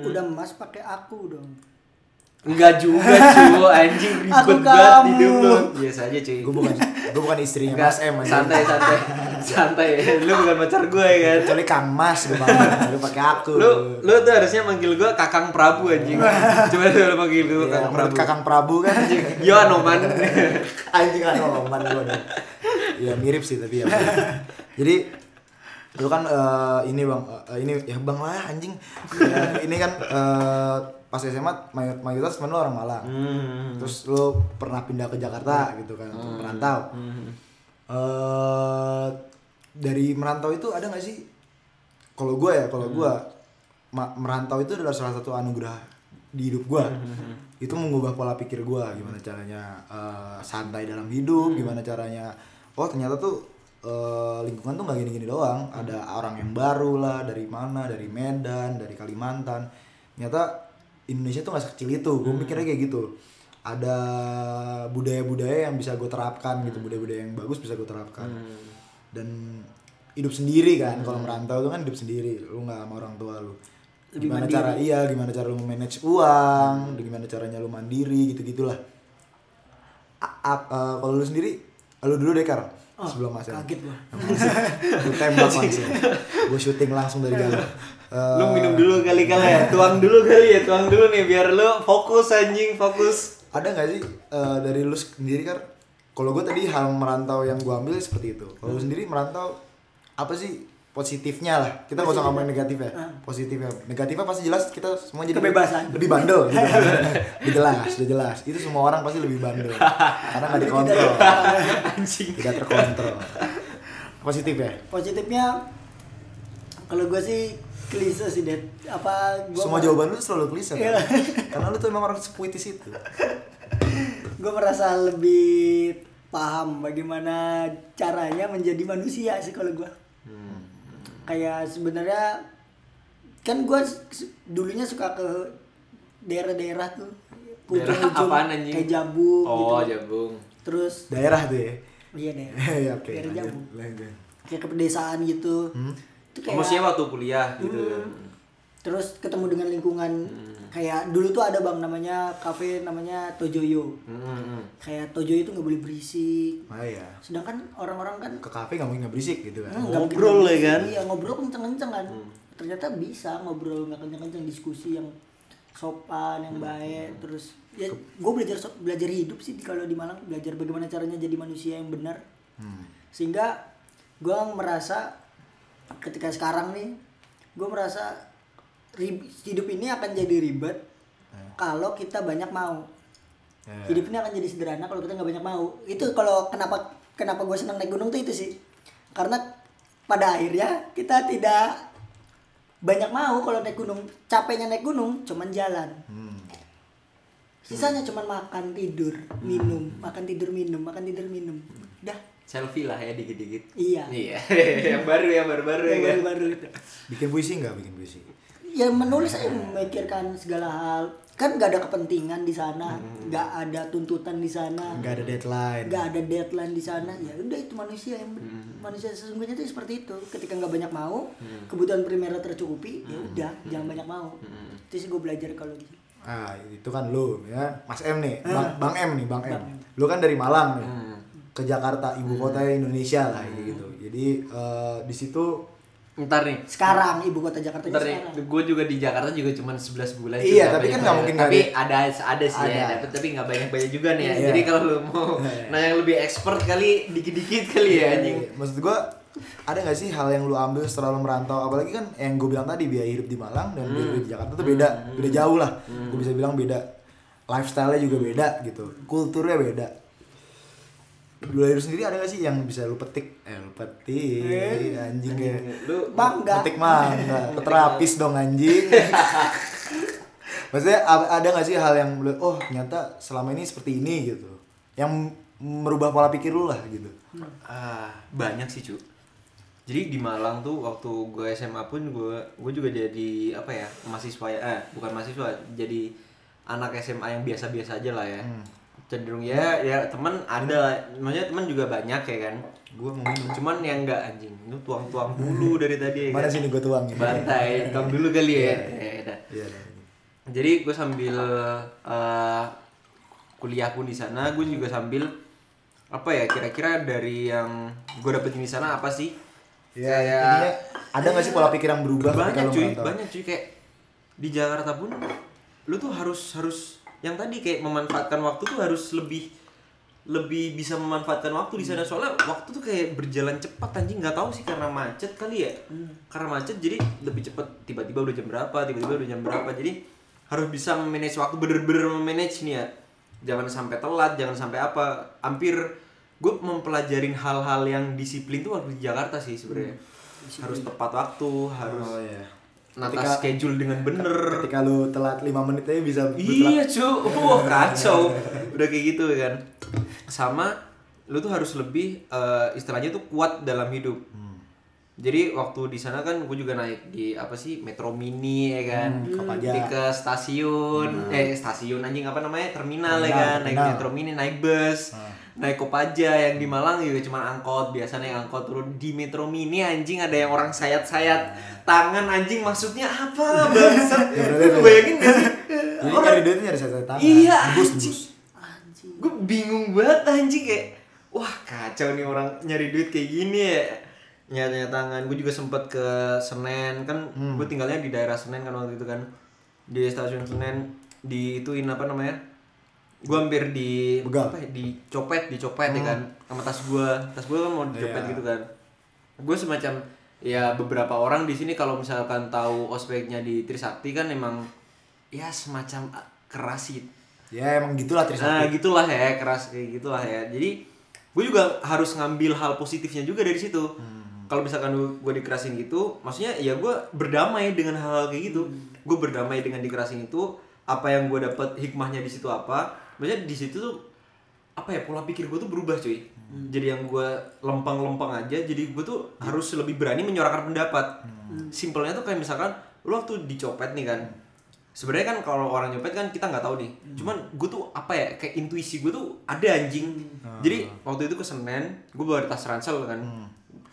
udah emas pakai aku dong. Enggak juga cu. Anjing ribet Aku banget kamu. hidup lu. Biasa aja cuy. Gue bukan gue bukan istrinya Enggak, Mas M anjing. santai santai. Santai. Lu bukan pacar gue ya kan? Kecuali Kang Mas gue panggil. Lu pakai aku. Lu lu tuh harusnya manggil gue kakang Prabu anjing. Coba lu panggil lu ya, kakang Prabu. Kakang Prabu kan. Yo anoman. Anjing kan oman gue deh. ya mirip sih tapi ya. Jadi lu kan eh, ini bang eh, ini ya bang lah anjing. Ya, ini kan eh, pas SMA mayor- mayoritas temen lu orang Malang. Hmm. terus lu pernah pindah ke Jakarta gitu kan untuk merantau. Eh dari merantau itu ada nggak sih? Kalau gue ya kalau gue ma- merantau itu adalah salah satu anugerah di hidup gue itu mengubah pola pikir gue gimana caranya eh, santai dalam hidup gimana caranya oh ternyata tuh eh, lingkungan tuh nggak gini-gini doang. Ada orang yang baru lah dari mana? Dari Medan dari Kalimantan. Ternyata Indonesia tuh nggak sekecil itu. Gue mikirnya kayak gitu. Ada budaya-budaya yang bisa gue terapkan gitu. Budaya-budaya yang bagus bisa gue terapkan. Dan hidup sendiri kan. Kalau merantau itu kan hidup sendiri. Lu nggak sama orang tua lu. Gimana cara iya gimana cara lu manage uang gimana caranya lu mandiri gitu gitulah eh, kalau lu sendiri lu dulu deh kar sebelum mas Kaget gua. gue tembak langsung. Gue syuting langsung dari jauh Eh, lu minum dulu kali kali ya. Tuang dulu kali ya tuang dulu nih biar lu fokus anjing fokus. Ada nggak sih eh, dari lu sendiri kan kalau gue tadi hal merantau yang gue ambil seperti itu. Kalau lu sendiri merantau apa sih positifnya lah. Kita nggak usah ngomongin negatif ya positifnya. Negatifnya pasti jelas kita semua jadi Kebebasan. lebih bandel gitu. udah jelas udah jelas. Itu semua orang pasti lebih bandel. Karena nggak dikontrol. tidak terkontrol. Positif ya? Positifnya kalau gue sih klise sih Dad. Apa gua semua jawaban lu selalu klise kan? karena lu tuh emang orang sepuitis itu. Gue merasa lebih paham bagaimana caranya menjadi manusia sih kalau gue kayak sebenarnya kan gue dulunya suka ke daerah-daerah tuh. Ujung-ujung kayak jabung oh gitu. Jabung. Terus daerah tuh ya? Iya daerah. Ya oke daerah lanjut, jabung. lanjut. kayak ke pedesaan gitu. Hmm? itu kayak maksudnya waktu kuliah gitu terus ketemu dengan lingkungan Hmm. kayak dulu tuh ada bang namanya kafe namanya Tojoyo. Hmm. kayak Tojoyo itu nggak boleh berisik. Ah ya sedangkan orang-orang kan ke kafe nggak mungkin nggak berisik gitu kan? Hmm, Ngobrol ya kan? iya ngobrol kenceng-kenceng kan. Ternyata bisa ngobrol nggak kenceng-kenceng diskusi yang sopan yang baik. Terus ya gue belajar so- belajar hidup sih kalau di Malang belajar bagaimana caranya jadi manusia yang benar. Hmm. sehingga gue merasa ketika sekarang nih gue merasa rib- hidup ini akan jadi ribet kalau kita banyak mau. Ya. hidup ini akan jadi sederhana kalau kita nggak banyak mau. Itu kalau kenapa kenapa gue senang naik gunung tuh itu sih. Karena pada akhirnya kita tidak banyak mau kalau naik gunung. Capeknya naik gunung cuman jalan. Hmm. sisanya cuman makan tidur minum. Makan tidur minum. Makan tidur minum. Dah. Selfie lah ya dikit-dikit. Iya. Iya. yang baru ya baru-baru ya yang kan. baru-baru itu. Bikin puisi nggak? Bikin puisi? Ya menulis aja memikirkan segala hal. Kan nggak ada kepentingan di sana nggak ada tuntutan di sana. Nggak ada deadline. nggak ada deadline di sana. Ya udah itu manusia yang manusia sesungguhnya itu seperti itu. Ketika nggak banyak mau kebutuhan primer tercukupi ya udah jangan banyak mau. Itu sih gue belajar kalau sini. Ah, itu kan lu ya, Mas M nih, Bang, Bang M nih, Bang M. Lu kan dari Malang nih. Ke Jakarta, ibu kota Indonesia lah kayak gitu. Jadi eh, di situ Ntar nih. sekarang ibu kota Jakarta Ntar nih, sekarang. Gue juga di Jakarta juga cuma 11 bulan Iya, tapi kan nggak mungkin Tapi ada. ada sih ya, Ada. dapet tapi nggak banyak-banyak juga nih ya. Iya. Jadi kalau lu mau nanya yang lebih expert kali dikit-dikit kali ya anjing. Iya, Maksud gua ada nggak sih hal yang lu ambil setelah lu merantau? Apalagi kan yang gue bilang tadi biaya hidup di Malang dan biaya hidup di Jakarta tuh beda. Beda jauh lah. Gue bisa bilang beda. Lifestyle-nya juga beda gitu. Kulturnya beda lu dari lu sendiri ada gak sih yang bisa lu petik? Eh lu petik anjing ya. Lu bangga petik mangga. Terapis dong anjing. Maksudnya ada gak sih hal yang lu oh ternyata selama ini seperti ini gitu. Yang merubah pola pikir lu lah gitu. Ah, banyak sih, cu. Jadi di Malang tuh waktu gue SMA pun gue gue juga jadi apa ya mahasiswa ya eh bukan mahasiswa jadi anak SMA yang biasa-biasa aja lah ya cenderung ya ya teman ada maksudnya teman juga banyak ya kan gue mau minum cuman yang enggak anjing lu tuang-tuang dulu dari tadi ya Mana kan? sini gue tuangin? bantai tuang dulu kali ya Ya. Iya. jadi gue sambil eh, kuliah pun di sana gue juga sambil apa ya kira-kira dari yang gue dapetin di sana apa sih Ya, intinya ada gak sih pola pikir yang berubah banyak cuy merantau? banyak cuy kayak di Jakarta pun lu tuh harus harus yang tadi kayak memanfaatkan waktu tuh harus lebih lebih bisa memanfaatkan waktu di sana. Soalnya waktu tuh kayak berjalan cepat anjing. Nggak tahu sih karena macet kali ya. Karena macet jadi lebih cepat. Tiba-tiba udah jam berapa tiba-tiba udah jam berapa. Jadi harus bisa memanage waktu bener-bener memanage nih ya. Jangan sampai telat jangan sampai apa. Hampir gue mempelajarin hal-hal yang disiplin tuh waktu di Jakarta sih sebenarnya. Harus tepat waktu harus Oh iya. Nata Ketika- schedule dengan bener. Ketika lu telat 5 menit aja bisa iya cu wah kacau. Udah kayak gitu kan? Sama lu tuh harus lebih eh, istilahnya tuh kuat dalam hidup. Jadi waktu di sana kan gue juga naik di apa sih metro mini ya kan? Hmm, di ke stasiun. Eh stasiun anjing apa namanya? Terminal, ya Terminal, kan? Naik terminal. metro mini naik bus. Ah. Naik kopaja yang di Malang juga cuma angkot biasanya yang angkot turun di metro mini anjing ada yang orang sayat-sayat tangan anjing maksudnya apa bangsat? Ya, Lu udah. bayangin gak sih? Jadi Orang- nyari duitnya nyari saya tangan. Iya, debus. anjing. gue bingung banget anjing kayak wah kacau nih orang nyari duit kayak gini ya. Nyari tangan. Gue juga sempet ke Senen. Kan Hmm. gue tinggalnya di daerah Senen kan waktu itu kan. Di stasiun Senen. Di ituin apa namanya gue hampir di Begal. apa ya dicopet dicopet ya kan sama tas gue tas gue kan mau dicopet Iya. gitu kan gue semacam ya beberapa orang di sini kalau misalkan tahu ospeknya di Trisakti kan emang ya semacam ah, keras sih Ya emang gitulah Nah Trisakti. gitulah ya keras kayak gitulah ya. Jadi gue juga harus ngambil hal positifnya juga dari situ. Kalau misalkan gue dikerasin gitu, maksudnya ya gue berdamai dengan hal-hal kayak gitu. Gue berdamai dengan dikerasin itu. Apa yang gue dapat hikmahnya di situ apa? Maksudnya di situ tuh apa ya pola pikir gue tuh berubah cuy. Jadi yang gue lempeng-lempeng aja, jadi gue tuh harus lebih berani menyuarakan pendapat. Simpelnya tuh kayak misalkan lu waktu dicopet nih kan, sebenarnya kan kalau orang nyopet kan kita nggak tahu nih. Cuman gue tuh apa ya kayak intuisi gue tuh ada anjing. Jadi waktu itu ke Senen gue bawa tas ransel kan.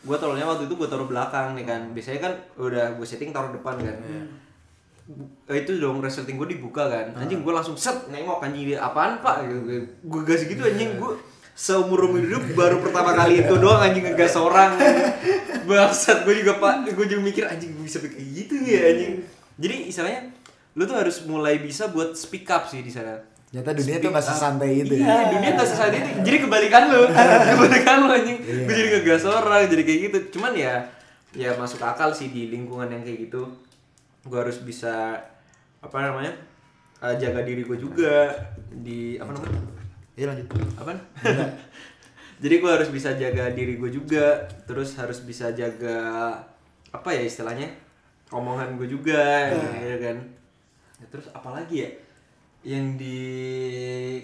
Gue taruhnya waktu itu gue taruh belakang nih kan. Biasanya kan udah gue setting taruh depan kan. Eh, itu dong resleting gue dibuka kan. Anjing gue langsung set nengok anjing dia apaan pak? Gue gas gitu anjing. Gue seumur umur hidup baru pertama kali itu doang anjing ngegas orang. Bangsat gue juga pak. Gue juga mikir anjing gue bisa kayak gitu ya anjing. Jadi istilahnya lu tuh harus mulai bisa buat speak up sih di sana. Ternyata dunia tuh gak up. sesantai itu iya, ya. dunia gak sesantai itu. Jadi kebalikan lu. Kebalikan lu anjing. Gue jadi ngegas orang jadi kayak gitu. Cuman ya ya masuk akal sih di lingkungan yang kayak gitu gue harus bisa apa namanya eh, jaga diri gue juga di apa namanya? Iya lanjut. apa? Jadi gue harus bisa jaga diri gue juga terus harus bisa jaga apa ya istilahnya omongan gue juga ya kan? Ya, terus apalagi ya? Yang di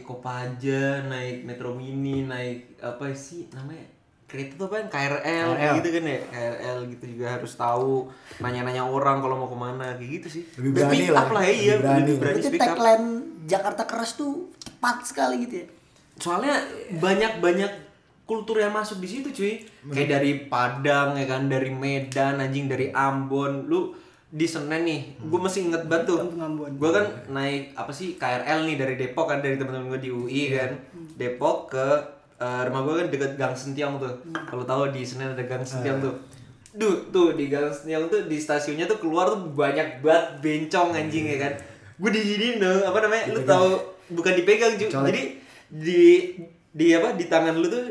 Kopaja naik Metro Mini naik apa sih namanya kereta tuh apa KRL, KRL. gitu kan ya? KRL gitu juga harus tahu nanya-nanya orang kalau mau ke mana kayak gitu sih. Lebih berani speak lah up ya. lah iya Lebih berani. lebih berani Berarti speak up. tagline Jakarta keras tuh tepat sekali gitu ya. soalnya banyak banyak kultur yang masuk di situ cuy. Kayak dari Padang ya kan dari Medan anjing dari Ambon. Lu di Senen nih gue masih inget banget tuh. Gue kan naik apa sih KRL nih dari Depok kan dari teman-teman gue di UI kan. Depok ke eh, rumah gue kan deket Gang Sentiong tuh. Kalau tahu di Senen ada Gang Sentiong tuh. Duh, tuh di Gang Sentiong tuh di stasiunnya tuh keluar tuh banyak banget bencong anjing ya kan? Gue di sini dong apa namanya? Lu tahu bukan dipegang cuy Colek. jadi di di apa di tangan lu tuh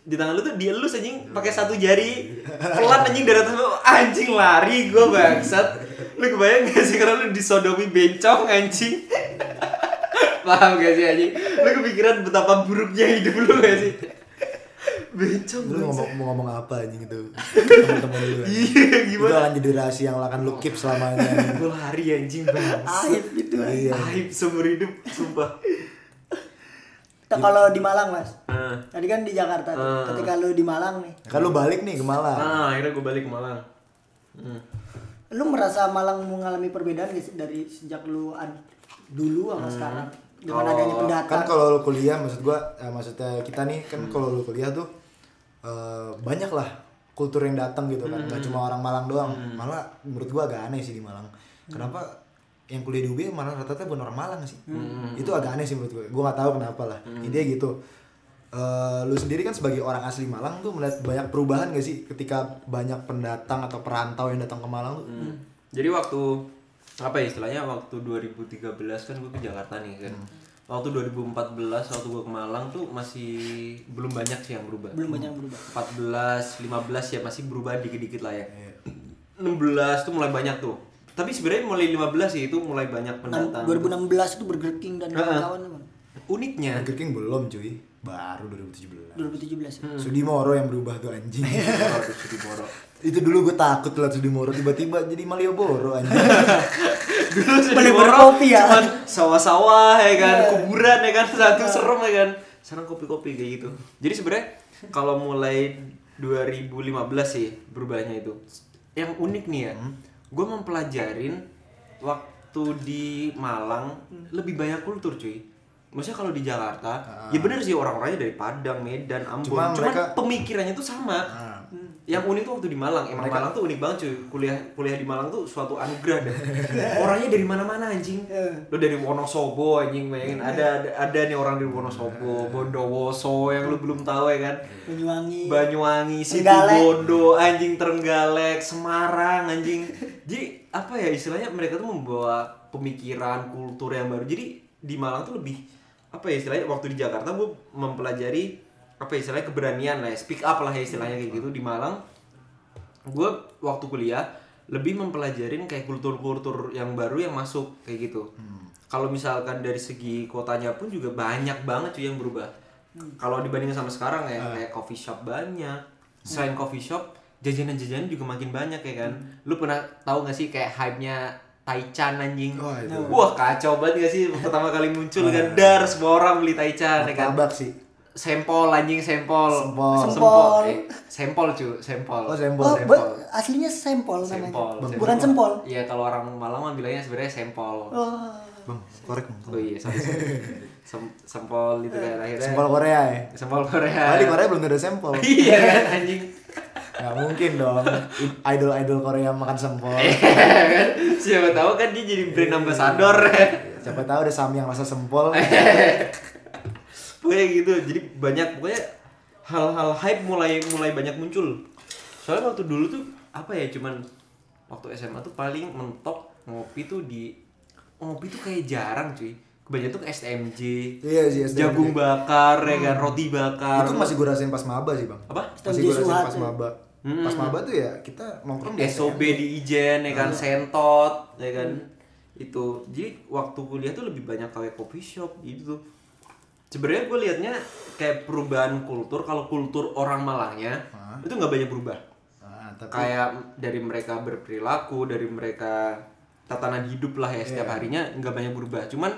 di tangan lu tuh dielus anjing pakai satu jari. Pelan anjing dari atas bawah. anjing lari gue bangsat. Lu kebayang gak sih karena lu disodomi bencong anjing paham gak sih anjing lu kepikiran betapa buruknya hidup lu gak sih bencong Lu ngomong mau ngomong apa anjing itu? Teman-teman lu. iya Itu gimana akan jadi rahasia yang akan lu keep selamanya. gue lari anjing bangsat Aib gitu. Iya. aib seumur hidup sumpah Nah, kalau di Malang, Mas. nah, Tadi kan di Jakarta tuh. Ah. Ketika lu di Malang nih, Kan lu balik nih ke Malang. nah akhirnya gue balik ke Malang hmm. lu merasa Malang mengalami perbedaan gak sih dari sejak lu ad- dulu sama sekarang dengan Kalau- adanya pendatang? Kan kalau lu kuliah maksud gua eh, maksudnya kita nih kan kalau lu kuliah tuh eh, banyak lah kultur yang datang gitu kan. Gak cuma orang Malang doang. Malah menurut gua agak aneh sih di Malang. Kenapa yang kuliah di UB malah rata-rata bukan orang Malang sih. Itu agak aneh sih menurut gue. Gue nggak tahu kenapa lah. Intinya gitu. Eh, lu sendiri kan sebagai orang asli Malang tuh melihat banyak perubahan gak sih ketika banyak pendatang atau perantau yang datang ke Malang tuh? Hmm. Jadi waktu apa ya istilahnya waktu 2013 kan gue ke Jakarta nih kan. Waktu 2014 waktu gue ke Malang tuh masih belum banyak sih yang berubah. belum banyak berubah. 14, 15 ya masih berubah dikit-dikit lah ya. 16 tuh mulai banyak tuh. Tapi sebenarnya mulai 15 sih itu mulai banyak pendatang. 2016 itu Burger King dan kawan-kawan teman. Uniknya Burger King belum cuy. Baru 2017. 2017. Hmm. ya. Sudimoro yang berubah tuh anjing. Sudimoro. Itu dulu gue takut liat Sudimoro tiba-tiba jadi Malioboro anjing. Dulu Beli Sudimoro berkopi ya? cuman sawah-sawah ya kan, Iya. kuburan ya kan, satu serem ya kan. Sekarang kopi-kopi kayak gitu. Jadi sebenarnya kalau mulai 2015 sih berubahnya itu. Yang unik nih ya, gue mempelajarin waktu di Malang lebih banyak kultur cuy. Maksudnya kalau di Jakarta, ya bener sih orang-orangnya dari Padang, Medan, Ambon. Cuma Cuman mereka- pemikirannya tuh sama. Nah, Yang unik tuh waktu di Malang. Emang Malang tuh unik banget cuy. Kuliah kuliah di Malang tuh suatu anugerah deh. Orangnya dari mana-mana anjing. Lo dari Wonosobo anjing bayangin ada, ada ada nih orang dari Wonosobo, Bondowoso yang lu belum tahu ya kan. Banyuwangi. Banyuwangi. Situbondo, anjing Trenggalek, Semarang, anjing. Jadi apa ya istilahnya mereka tuh membawa pemikiran, kultur yang baru. Jadi di Malang tuh lebih apa ya istilahnya waktu di Jakarta gue mempelajari apa ya istilahnya keberanian lah ya, speak up lah ya istilahnya kayak gitu di Malang. Gue waktu kuliah lebih mempelajarin kayak kultur-kultur yang baru yang masuk kayak gitu. Kalau misalkan dari segi kotanya pun juga banyak banget cuy yang berubah. Kalau dibandingin sama sekarang ya kayak coffee shop banyak. Selain coffee shop, jajanan-jajanan juga makin banyak ya kan. Lu pernah tahu gak sih kayak hype-nya Taichan anjing? Wah, itu. Wah kacau banget gak sih pertama kali muncul kan dar semua orang beli Taichan ya kan. sih. Sempol anjing sempol. Sempol. Sempol. Eh, sempol cu, sempol. Oh, sempol. Oh, Sempol. aslinya sempol namanya. Sempol. Bukan sempol. Iya kalau orang Malang mah bilangnya sebenarnya sempol. Oh. Bang, korek bang. Oh iya, sorry, sorry. Sem- sempol itu kan akhirnya. Sempol Korea ya. Sempol Korea. Oh, di Korea belum ada sempol. iya kan anjing. Gak mungkin dong. Idol-idol Korea makan sempol. kan siapa tahu kan dia jadi brand ambassador. Siapa tahu ada Sami yang rasa sempol. pokoknya gitu. Jadi banyak pokoknya hal-hal hype mulai mulai banyak muncul. Soalnya waktu dulu tuh apa ya cuman waktu SMA tuh paling mentok ngopi tuh di ngopi tuh kayak jarang cuy. Kebanyakan tuh STMJ, Iya sih, STMJ. jagung bakar, ya kan, roti bakar. Itu masih gue rasain pas maba sih bang. apa? Masih gue rasain Suhat pas ya. maba. Pas maba tuh ya kita nongkrong di SOB STMJ. di Ijen ya kan sentot ya kan itu jadi waktu kuliah tuh lebih banyak kayak coffee shop gitu tuh sebenarnya gue liatnya kayak perubahan kultur kalau kultur orang Malangnya itu nggak banyak berubah Nah, tapi kayak dari mereka berperilaku dari mereka tatanan hidup lah ya setiap harinya nggak banyak berubah cuman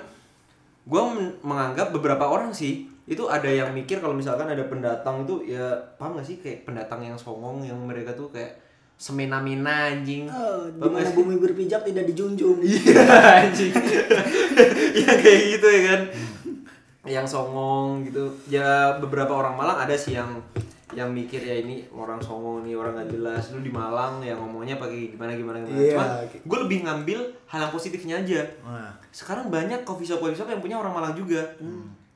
gue menganggap beberapa orang sih itu ada yang mikir kalau misalkan ada pendatang itu ya paham gak sih kayak pendatang yang songong yang mereka tuh kayak semena-mena anjing Oh, di Paham mana gak sih? bumi berpijak tidak dijunjung. Iya anjing. ya kayak gitu ya kan. Yang songong gitu. Ya beberapa orang Malang ada sih yang yang mikir ya ini orang songong nih orang gak jelas. Lu di Malang yang ngomongnya pakai gimana gimana gimana. Cuman kayak- gue lebih ngambil hal yang positifnya aja. Nah, sekarang banyak coffee shop coffee shop yang punya orang Malang juga.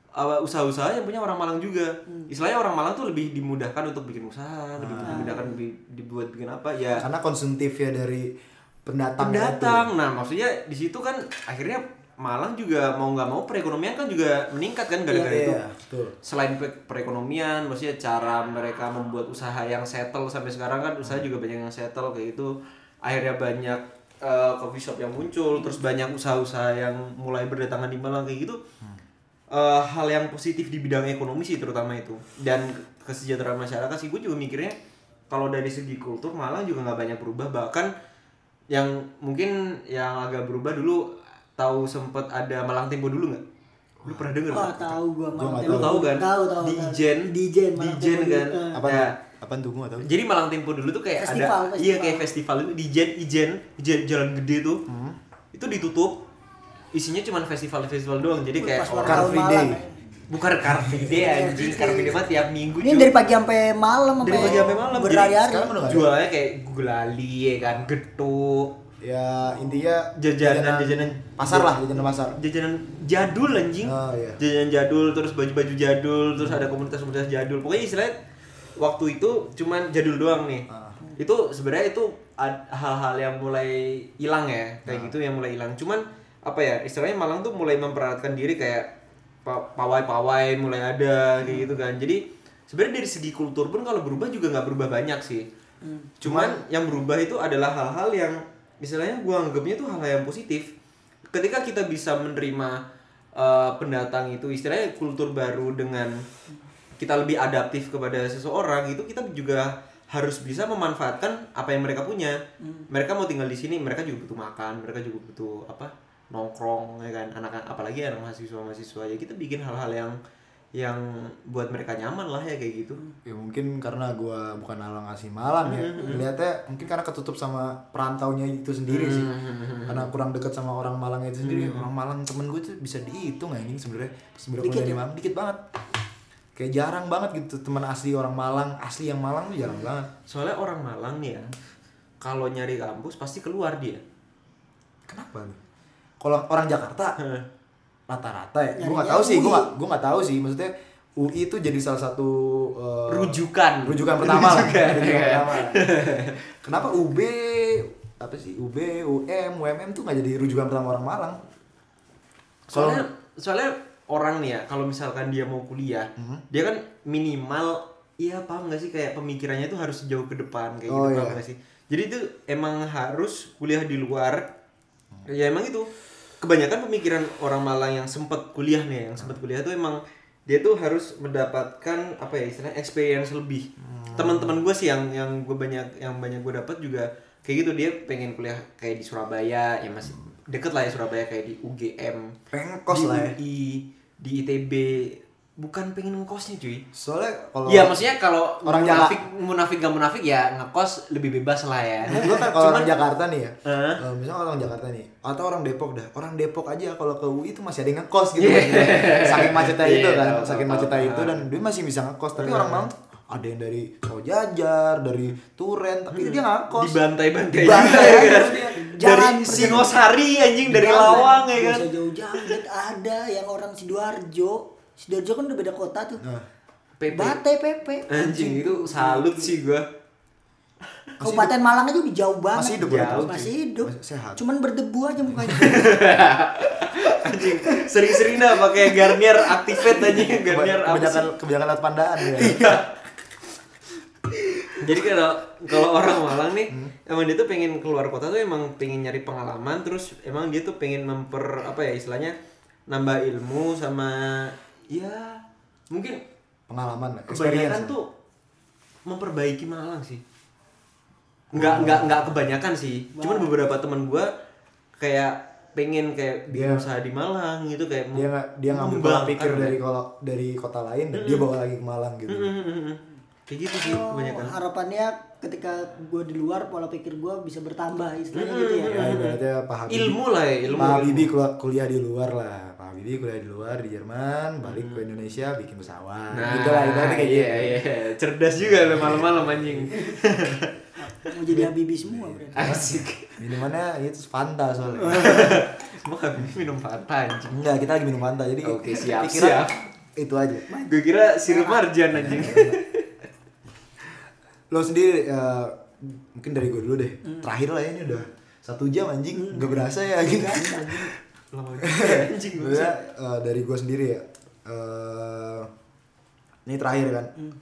Apa, usaha-usaha yang punya orang Malang juga. Istilahnya orang Malang tuh lebih dimudahkan untuk bikin usaha lebih dimudahkan lebih dibuat bikin apa ya. Karena konsumtif ya dari pendatang pendatang. Nah maksudnya di situ kan akhirnya Malang juga mau nggak mau perekonomian kan juga meningkat kan gara-gara Iya, itu. iya, betul. selain pe- perekonomian maksudnya cara mereka membuat usaha yang settle sampai sekarang kan usaha juga banyak yang settle kayak gitu. Akhirnya banyak eh, coffee shop yang muncul terus banyak usaha-usaha yang mulai berdatangan di Malang kayak gitu. Eh, hal yang positif di bidang ekonomi sih terutama itu. Dan kesejahteraan masyarakat sih gue juga mikirnya kalau dari segi kultur Malang juga nggak banyak berubah. Bahkan yang mungkin yang agak berubah dulu tahu sempet ada Malang Tempo dulu nggak lu pernah denger Wah, nggak? tahu gua Gua Malang Lu Tempo. tahu kan? Tahu, tahu. Di. Ijen. Di Ijen, Di Tempo kan? apa Ya. apa tuh gua tahu Jadi Malang Tempo dulu tuh kayak Festival, ada festival. iya kayak festival itu di Ijen Ijen, Ijen jalan gede tuh. Hmm. Itu ditutup. Isinya cuma festival-festival doang. Jadi kayak Car Free Day. bukan Car Free Day anjing, Car Free Day mah tiap minggu Ini dari pagi sampai malam dari pagi sampai malam. Berhari-hari. jualannya kayak gulali ya kan, getuk, ya intinya Jajanan-jajanan. pasar lah jajanan pasar jajanan jadul anjing. Oh, iya. Jajanan jadul terus baju-baju jadul, terus ada komunitas-komunitas jadul. Pokoknya istilahnya waktu itu cuman jadul doang nih. Ah. Itu sebenarnya itu hal-hal yang mulai hilang ya, Ah. kayak gitu yang mulai hilang. Cuman apa ya? Istilahnya Malang tuh mulai memperatkan diri kayak pa- pawai-pawai mulai ada kayak gitu kan. Jadi sebenarnya dari segi kultur pun kalau berubah juga nggak berubah banyak sih. Cuman yang berubah itu adalah hal-hal yang istilahnya gua anggapnya tuh hal-hal yang positif. Ketika kita bisa menerima eh, pendatang itu istilahnya kultur baru dengan kita lebih adaptif kepada seseorang itu kita juga harus bisa memanfaatkan apa yang mereka punya. Mereka mau tinggal di sini, mereka juga butuh makan, mereka juga butuh apa? nongkrong ya kan anak apalagi anak mahasiswa mahasiswa ya kita bikin hal-hal yang yang buat mereka nyaman lah ya kayak gitu. Ya mungkin karena gua bukan orang asli Malang ya. Melihatnya mungkin karena ketutup sama perantaunya itu sendiri sih. Karena kurang dekat sama orang Malang itu sendiri. Orang Malang temen gue tuh bisa dihitung ya ini sebenarnya sebenarnya kuliah di Malang dikit banget. Kayak jarang banget gitu teman asli orang Malang. Asli yang Malang tuh jarang banget. Soalnya orang Malang nih ya kalau nyari kampus pasti keluar dia. Kenapa nih kalau orang Jakarta rata-rata ya. Gue nggak tahu sih gue UI. nggak gue nggak tahu sih. Maksudnya UI itu jadi salah satu eh, rujukan. rujukan pertama lah. Rujukan, Rujukan iya. pertama. kenapa UB apa sih? UB UM UMM tuh nggak jadi rujukan pertama orang Malang? Soalnya soalnya orang nih ya kalau misalkan dia mau kuliah Mhm. dia kan minimal iya paham gak sih? Kayak pemikirannya tuh harus jauh ke depan kayak Oh, gitu iya. paham gak sih? Jadi itu emang harus kuliah di luar. Ya emang itu kebanyakan pemikiran orang Malang yang sempet kuliah nih yang sempet kuliah tuh emang dia tuh harus mendapatkan apa ya istilahnya experience lebih. Teman-teman gue sih yang yang gue banyak yang banyak gue dapat juga kayak gitu dia pengen kuliah kayak di Surabaya ya masih deket lah ya Surabaya kayak di UGM pengen kos di lah ya. UI, di ITB bukan pengen ngekosnya cuy. Soalnya kalau Iya maksudnya kalau Orang munafik munafik gak munafik ya ngekos lebih bebas lah ya. Gue kan kalau orang Jakarta nih ya, Hah? eh, misalnya orang Jakarta nih, atau orang Depok dah, orang Depok aja kalau ke UI itu masih ada yang ngekos gitu, saking macetnya Iya, itu kan, tahu, saking macetnya itu dan dia masih bisa ngekos, tapi orang tuh ada yang dari Sojajar, dari Turen, tapi dia nggak ngekos. Dibantai-bantai. Dibantai aja kan. dia. Jalan Dari Singosari anjing dari Lawang ya kan. jauh-jauh ada yang orang sidoarjo sidoarjo kan udah beda kota tuh. Nah, PP. Bate PP Anjing itu salut sih gua. Kabupaten Malang aja udah jauh banget. Masih hidup Jauh, masih hidup. Masih sehat. cuman berdebu aja mukanya. Anjing sering-sering dah pakai Garnier Activate anjing Garnier apa sih? kebanyakan kebanyakan lihat pandaan ya. Jadi kalau kalau orang Malang nih, emang dia tuh pengen keluar kota tuh emang pengen nyari pengalaman, terus emang dia tuh pengen memper apa ya istilahnya nambah ilmu sama ya mungkin pengalaman lah, kebanyakan experience. tuh memperbaiki Malang sih. Nggak nggak nggak kebanyakan sih. Cuman beberapa teman gua kayak pengen kayak bikin Dia- usaha di Malang gitu kayak dia nggak dia ngambil pola mengembangkan pikir ya. dari kalau dari kota lain dan dia bawa lagi ke Malang gitu Mm. Kayak gitu sih Oh, kebanyakan. harapannya ketika gue di luar pola pikir gue bisa bertambah istilahnya gitu ya. ya ibaratnya Pak Habibie Ilmu lah ya, ilmu. Pak. Habibie kuliah, di luar lah Habibie kuliah di luar di Jerman balik ke Indonesia bikin pesawat Nah, gitu lah ibaratnya kayak iya, gitu iya. Cerdas juga lo malam-malam anjing. Mau jadi Habibie semua berarti. Asik. minumannya itu Fanta soalnya Emang Habibie minum Fanta anjing. enggak kita lagi minum Fanta jadi Oke, siap, pikiran siap. itu aja Gue kira sirup marjan anjing. lo sendiri eh, mungkin dari gue dulu deh Hmm. terakhir lah ya ini udah satu jam anjing nggak berasa ya gitu anjing. Eh, dari gue sendiri ya eh ini terakhir kan Hmm.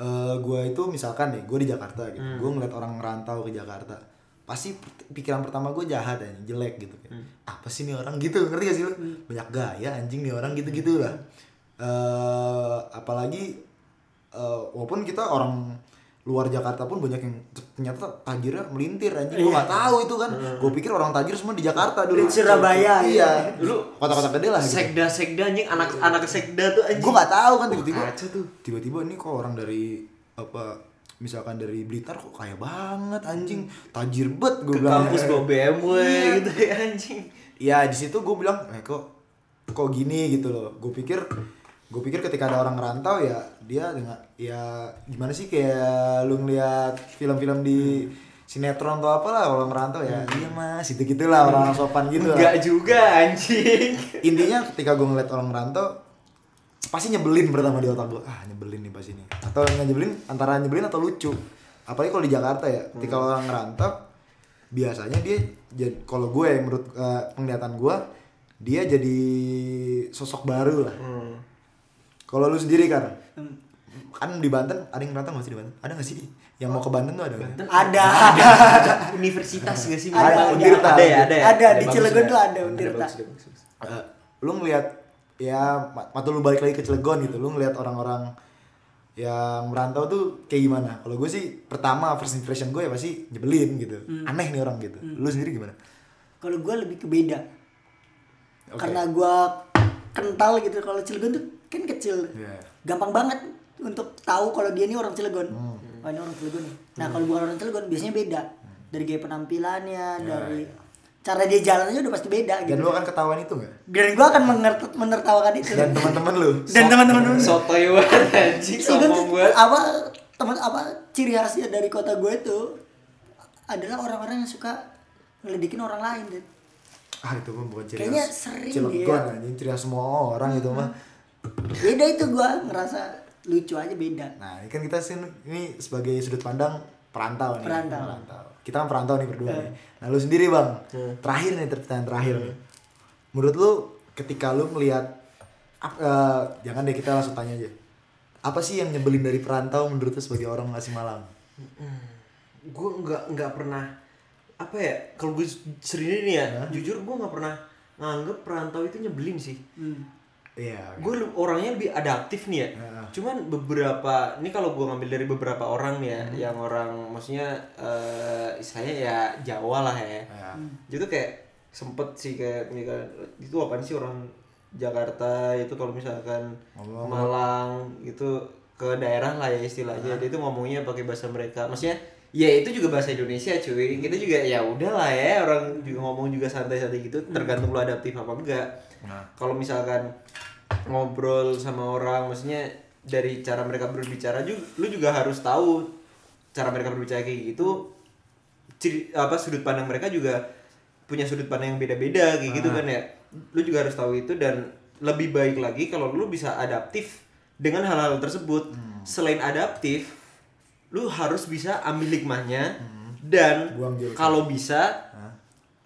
Eh gue itu misalkan nih gue di Jakarta gitu Hmm. gue ngeliat orang ngerantau ke Jakarta pasti pikiran pertama gue jahat aja jelek gitu Hmm. kayak apa sih nih orang gitu ngerti gak sih lo banyak gaya anjing nih orang gitu gitu lah eh apalagi eh walaupun kita orang luar Jakarta pun banyak yang ternyata tajirnya melintir anjing. Gue Iya. gak tahu itu kan. Hmm. gue pikir orang tajir semua di Jakarta dulu. Di Surabaya, iya. Dulu kota-kota gede lah gitu. Sekda sekda anjing. Anak anak sekda tuh anjing. gue gak tahu kan tiba-tiba. Tiba-tiba ini kok orang dari apa misalkan dari Blitar kok kaya banget anjing. Tajir bet gue Ke bilang. kampus bawa BMW Iya. gitu ya anjing. ya di situ gue bilang eh kok kok gini? Gitu loh. Gue pikir gue pikir ketika ada orang ngerantau ya dia dengan ya gimana sih kayak lu ngeliat film-film di sinetron atau apalah kalau ngerantau ya iya mas itu gitulah orang sopan gitu lah. Enggak juga anjing. intinya ketika gue ngeliat orang ngerantau pasti nyebelin pertama di otak gue ah nyebelin nih pas ini atau nggak nyebelin antara nyebelin atau lucu apalagi kalau di Jakarta ya ketika orang ngerantau biasanya dia jadi kalau gue ya menurut eh, penglihatan gue dia jadi sosok baru lah Hmm. Kalau lu sendiri kan kan di Banten ada yang ngerantau nggak sih di Banten? Ada nggak sih? Yang mau ke Banten tuh ada nggak? Ada. Ada. Universitas gak sih? Ada, Ada, Untirta. ada ya, ada ya. Ada, di Cilegon ya. tuh ada bagus. Eh, lu ngelihat ya waktu lu balik lagi ke Cilegon gitu lu ngelihat orang-orang yang merantau tuh kayak gimana? Kalau gue sih pertama first impression gue ya pasti nyebelin gitu. Aneh nih orang gitu. Lu sendiri gimana? Kalau gue lebih ke beda. Oke. Karena gue kental gitu. Kalau Cilegon tuh kan kecil. Iya. Gampang banget untuk tahu kalau dia ini orang Cilegon. Hmm. Oh ini orang Cilegon nih. Nah kalau bukan orang Cilegon biasanya beda. Dari gaya penampilannya, dari cara dia jalan aja udah pasti beda dan gitu. lu akan ketahuan itu nggak Dan gue akan menert- menertawakan itu. dan teman-teman lu Dan teman-teman lu. Sotoy banget anjing Cilegon sombong tuh banget. apa teman apa ciri khasnya dari kota gue itu adalah orang-orang yang suka ngeledekin orang lain Dit. ah itu mah bukan ciri Kayaknya khas sering Cilegon dia. anjing ciri khas semua orang itu mah beda itu gue ngerasa lucu aja beda. Nah ini kan kita sih ini sebagai sudut pandang perantau nih. Perantau. kita kan perantau nih berdua nih. Nah lu sendiri bang. Terakhir nih pertanyaan terakhir nih. Menurut lu ketika lu melihat eh, jangan deh kita langsung tanya aja. Apa sih yang nyebelin dari perantau menurut lu sebagai orang asli Malang gue nggak nggak pernah apa ya kalau gue sendiri nih ya jujur gue nggak pernah nganggep perantau itu nyebelin sih iya gue orangnya lebih adaptif nih ya. Heeh. cuman beberapa ini kalau gue ngambil dari beberapa orang nih ya yang orang maksudnya eh istilahnya ya Jawa lah ya. Ya. itu kayak sempet sih kayak misalkan, itu apa sih orang Jakarta? Itu kalau misalkan Ngomong. Malang gitu ke daerah lah ya istilahnya. Dia itu ngomongnya pakai bahasa mereka. Maksudnya ya itu juga bahasa Indonesia cuy. Kita juga ya udahlah ya orang juga ngomong juga santai-santai gitu tergantung lu adaptif apa enggak Nah. kalau misalkan ngobrol sama orang maksudnya dari cara mereka berbicara juga lu juga harus tahu cara mereka berbicara kayak gitu. Ciri apa sudut pandang mereka juga punya sudut pandang yang beda-beda kayak gitu kan ya. Lu juga harus tahu itu dan lebih baik lagi kalau lu bisa adaptif dengan hal-hal tersebut. Selain adaptif lu harus bisa ambil hikmahnya dan Buang jauh. kalau bisa Hah?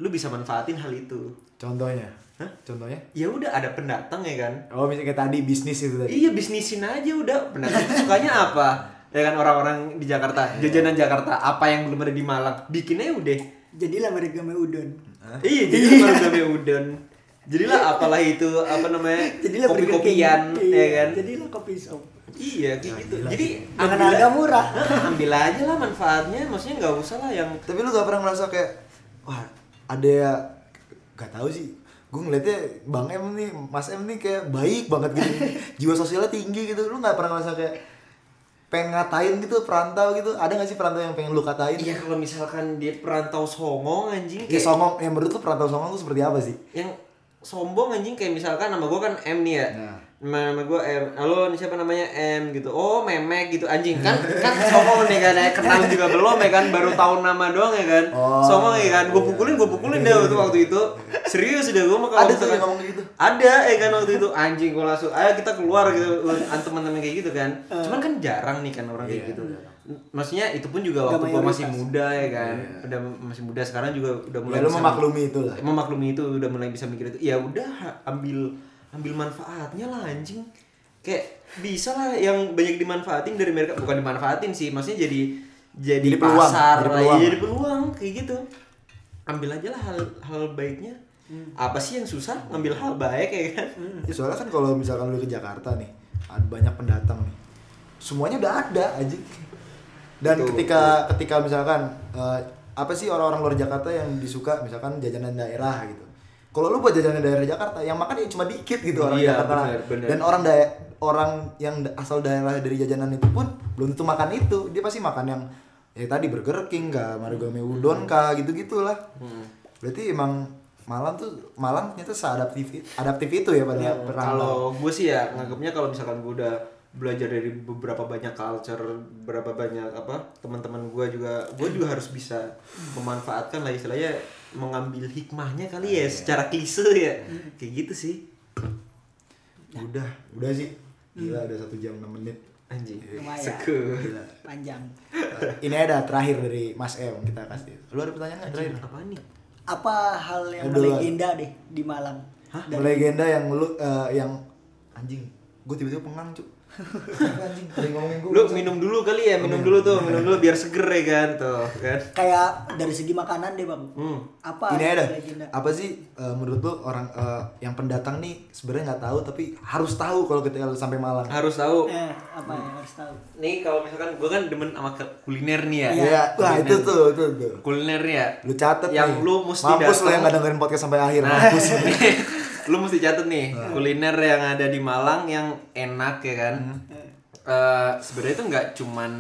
lu bisa manfaatin hal itu. Contohnya Hah? contohnya? Ya udah ada pendatang ya kan? Oh misalnya kayak tadi bisnis itu tadi. Iya bisnisin aja udah. Pendatang sukanya apa? Ya kan orang-orang di Jakarta jajanan Jakarta apa yang belum ada di Malang? Bikinnya udah. Jadilah merigame udon. iya jadi baru namanya udon. Jadilah apalah itu apa namanya Jadilah kopi Burger King. kopian Iya, ya kan? Jadilah kopi shop. iya kayak gitu. jadi ambil- harga murah. Nah, ambil aja lah manfaatnya. Maksudnya nggak usah lah yang Tapi lu gak pernah merasa kayak wah ada ya gak tahu sih gue ngeliatnya Bang M nih, Mas M nih kayak baik banget gitu Jiwa sosialnya tinggi gitu Lu gak pernah ngerasa kayak pengen ngatain gitu perantau gitu Ada gak sih perantau yang pengen lu katain? iya kalau misalkan dia perantau songong anjing Ya kayak songong, yang menurut lu perantau songong tuh seperti apa sih? yang sombong anjing kayak misalkan nama gue kan M nih ya. Nah. nama, nama gue M. Halo ini siapa namanya? M gitu. Oh memek gitu. Anjing kan kan sombong nih kan ya. Kenal juga belum ya kan? Baru tahu nama doang ya kan? Oh, sombong ya kan? Gue iya. pukulin gue pukulin deh waktu waktu itu. Serius deh gue mau Ada tuh yang ngomong gitu? ada ya kan waktu itu. Anjing gue langsung ayo kita keluar gitu. Teman-teman kayak gitu kan. Cuman kan jarang nih kan orang kayak Iya, gitu maksudnya itu pun juga waktu gue masih muda ya kan? udah masih muda sekarang juga udah mulai Ya lu bisa- memaklumi itu lah memaklumi itu udah mulai bisa mikir itu. Ya udah ambil ambil manfaatnya lah anjing. Kayak bisa lah yang banyak dimanfaatin dari mereka. Bukan dimanfaatin sih maksudnya jadi jadi, Jadi peluang, pasar jadi lah peluang. ya, jadi peluang kayak gitu. Ambil aja lah hal hal baiknya. Apa sih yang susah? Ngambil hal baik ya kan? Ya, soalnya kan kalau misalkan lu ke Jakarta nih ada banyak pendatang nih. Semuanya udah ada aja dan Betul, ketika ketika misalkan eh, apa sih orang-orang luar Jakarta yang disuka misalkan jajanan daerah gitu kalau lu buat jajanan daerah Jakarta yang makan ya cuma dikit gitu orang Iya, Jakarta bener, bener. dan orang daerah orang yang asal daerah dari jajanan itu pun belum tentu makan itu dia pasti makan yang ya tadi Burger King kah, Marugame Udon kah gitu gitulah Hmm. berarti emang Malang tuh Malang ternyata seadaptif adaptif itu ya pada perantau. kalau gue sih ya nganggapnya kalau misalkan gue udah belajar dari beberapa banyak culture berapa banyak apa teman-teman gue juga gue juga harus bisa memanfaatkan lah istilahnya mengambil hikmahnya kali ya secara klise ya kayak gitu sih Udah, udah sih. Gila udah satu jam 6 menit. anjing seku Gila. Panjang. Ini ada terakhir dari Mas M kita kasih. Lu ada pertanyaan nggak terakhir? apa nih Apa hal yang Aduh, legenda deh di Malang? Dari- Legenda yang lu eh, yang anjing. Gue tiba-tiba pengang, Cuk. Lu minum dulu kali ya minum dulu tuh minum dulu biar seger ya kan tuh kan Kayak dari segi makanan deh bang. hmm. Apa Ini ada. legenda? Apa sih eh, menurut lu orang eh, yang pendatang nih sebenarnya nggak tahu tapi harus tahu kalau ketika lu sampai Malang. harus tahu Eh, apa yang harus tahu? nih kalau misalkan gue kan demen sama kuliner nih ya Iya, wah itu tuh, itu tuh. kuliner ya Lu catet yang nih. lu mesti Mampus lu datang. yang nggak dengerin podcast sampai akhir. Nah, Mampus. lu mesti catet nih kuliner yang ada di Malang yang enak ya kan. Eh, sebenarnya itu nggak cuman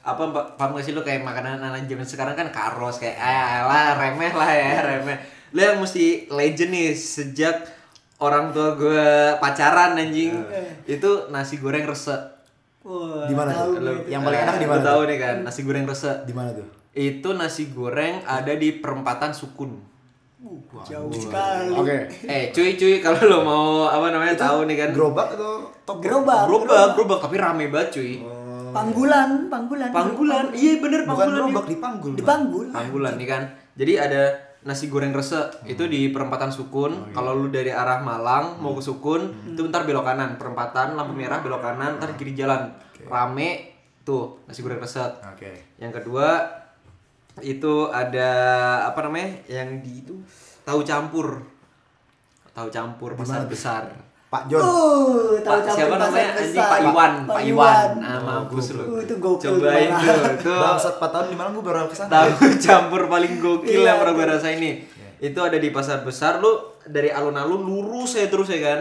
apa paham gak sih lu kayak makanan anak zaman sekarang kan karos kayak ah lah remeh lah ya remeh. Lu yang mesti legend nih sejak orang tua gue pacaran anjing. Itu nasi goreng resek. Wah, Di mana tuh? gue Yang paling enak di mana tahu nih kan nasi goreng resek. Di mana tuh? itu nasi goreng ada di perempatan sukun Uh, jauh sekali. Oke. eh cuy cuy kalau lo mau apa namanya tahu nih kan Gerobak atau top Gerobak. gerobak gerobak tapi rame banget cuy Panggulan, panggulan. panggulan iya bener Bukan panggulan gerobak iya. dipanggul. Bang. Dipanggul. panggulan nih kan jadi ada nasi goreng resek itu di perempatan Sukun kalau lu dari arah Malang mau ke Sukun itu ntar belok kanan perempatan lampu merah belok kanan ntar kiri jalan rame tuh nasi goreng resek Oke. yang kedua itu ada apa namanya yang di itu tahu campur. Tahu campur pasar besar. Pak John. Uh, tahu Pak siapa namanya? anjing besar. Pak Iwan. Pak Pak Iwan. Iwan. ah mampus lu. Uh, itu gokil cobain tuh tuh Bangsat 4 tahun di Malang gue baru ke sana. tahu campur paling gokil Iya, yang pernah gue tuh. rasain nih. Itu ada di pasar besar lu dari alun-alun lurus ya terus ya kan?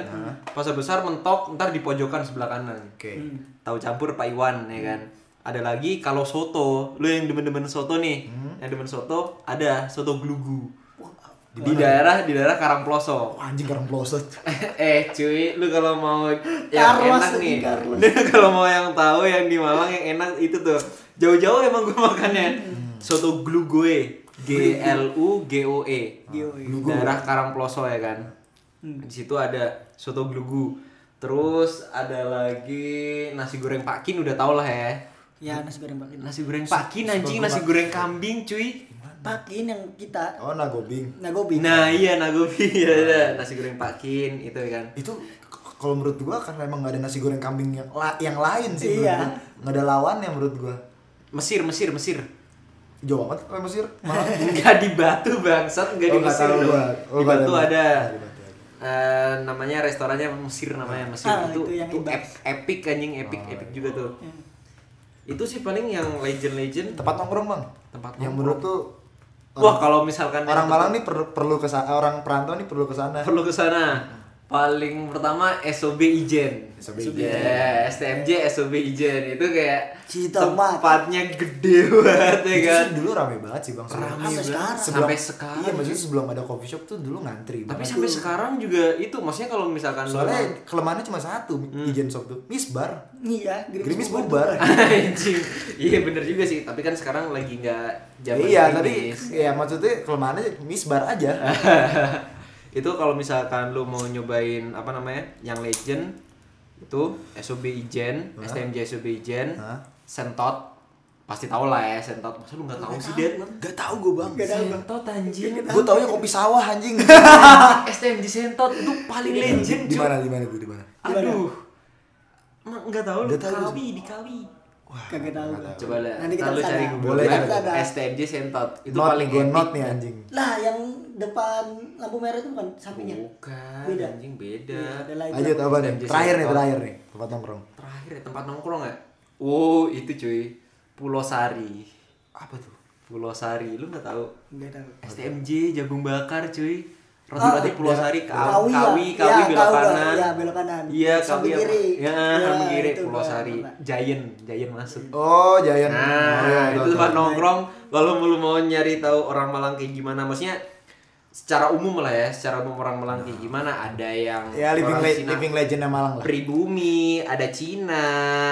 Pasar besar mentok ntar di pojokan sebelah kanan. Oke. Hmm. tahu campur Pak Iwan ya kan ada lagi kalau soto. Lu yang demen-demen soto nih. Yang demen soto ada soto glugu. Di daerah di daerah Karangploso. Wah, anjing karang pelosot. eh cuy lu kalau mau yang Carlos enak nih. Kalau mau yang tahu yang di Malang yang enak itu tuh. Jauh-jauh emang gue makannya. Soto glugoe G L U G O E. GOE. daerah Karangploso ya kan? Di situ ada soto glugu. Terus ada lagi nasi goreng pakin udah tau lah ya Ya nasi goreng pakin. nasi goreng pakin anjing nasi goreng kambing cuy Pakin yang kita Oh, nagobing. nagobi. nah iya nagobi ya nasi goreng pakin itu ya kan Itu kalau menurut gua karena emang nggak ada nasi goreng kambing yang la- yang lain sih Iya. nggak ada lawannya menurut gua Mesir, Mesir, Mesir. jauh amat ke Mesir Enggak di Batu bangsat, enggak di Oh, nggak Mesir. tahu dong. gua. Oh, di Batu ada. ada. Di Batu ada. Eh, namanya restorannya Mesir namanya Mesir Ah, itu itu yang itu ep- epic anjing epic Oh, epic iya. juga tuh. Itu sih paling yang legend-legend tempat nongkrong bang Tempat yang nongkrong. menurut tuh Wah, kalau misalkan orang yang Malang nih perlu perlu ke orang perantau nih perlu ke sana perlu ke sana. Paling pertama SOB Ijen. SOB Ya, STMJ SOB Ijen itu kayak Citomat. tempatnya gede banget ya kan. dulu rame banget sih bang Rame Sampai banget. sekarang. Sampai sekarang. iya maksudnya sebelum ada coffee shop tuh dulu ngantri Tapi banget. sampai sekarang juga itu maksudnya kalau misalkan soalnya kelemahannya cuma satu Hmm. ijen shop tuh misbar Iya, Gerimis bubar. anjing. Iya bener juga sih, tapi kan sekarang lagi nggak zaman iya tapi gerimis. ya maksudnya kelemahannya misbar aja itu kalau misalkan lu mau nyobain apa namanya yang legend itu SOB Ijen, Hah? STMJ SOB Ijen, Hah? Sentot pasti tau lah ya Sentot. Masa lu nggak tahu sih Det gak tau gue bang. Gak tahu, Bang. Sentot anjing. Gue taunya kopi sawah anjing. STMJ Sentot itu paling legend di mana di mana tuh di mana? Aduh. Nggak tahu lu Nggak tahu. kawi di kawi. Wah Kagak tahu. nggak tahu. coba lah Nanti kita cari. Google Boleh. STMJ Sentot. Itu not paling epic nih anjing. Lah, yang depan lampu merah itu bukan sampingnya. bukan Beda. anjing beda Ada lagi. lanjut apa nih terakhir nih terakhir nih tempat nongkrong terakhir ya tempat nongkrong ya oh itu cuy Pulau Sari apa tuh Pulau Sari lu nggak tahu Enggak tahu. STMJ jagung bakar cuy roti-roti Ah, Pulau Sari Kawi kawi ya? kawi Iya, kawi belok tahu gua. kanan Iya, belok kanan. iya kawi kiri. ya samping kiri Pulau Sari. Giant Giant masuk oh Giant Nah, oh, iya, itu tempat nongkrong. Kalau lu mau nyari tahu orang Malang kayak gimana, maksudnya secara umum lah ya, secara umum orang Malang kayak gimana, ada yang ya living, le- Cina living legend Malang lah pribumi, ada Cina,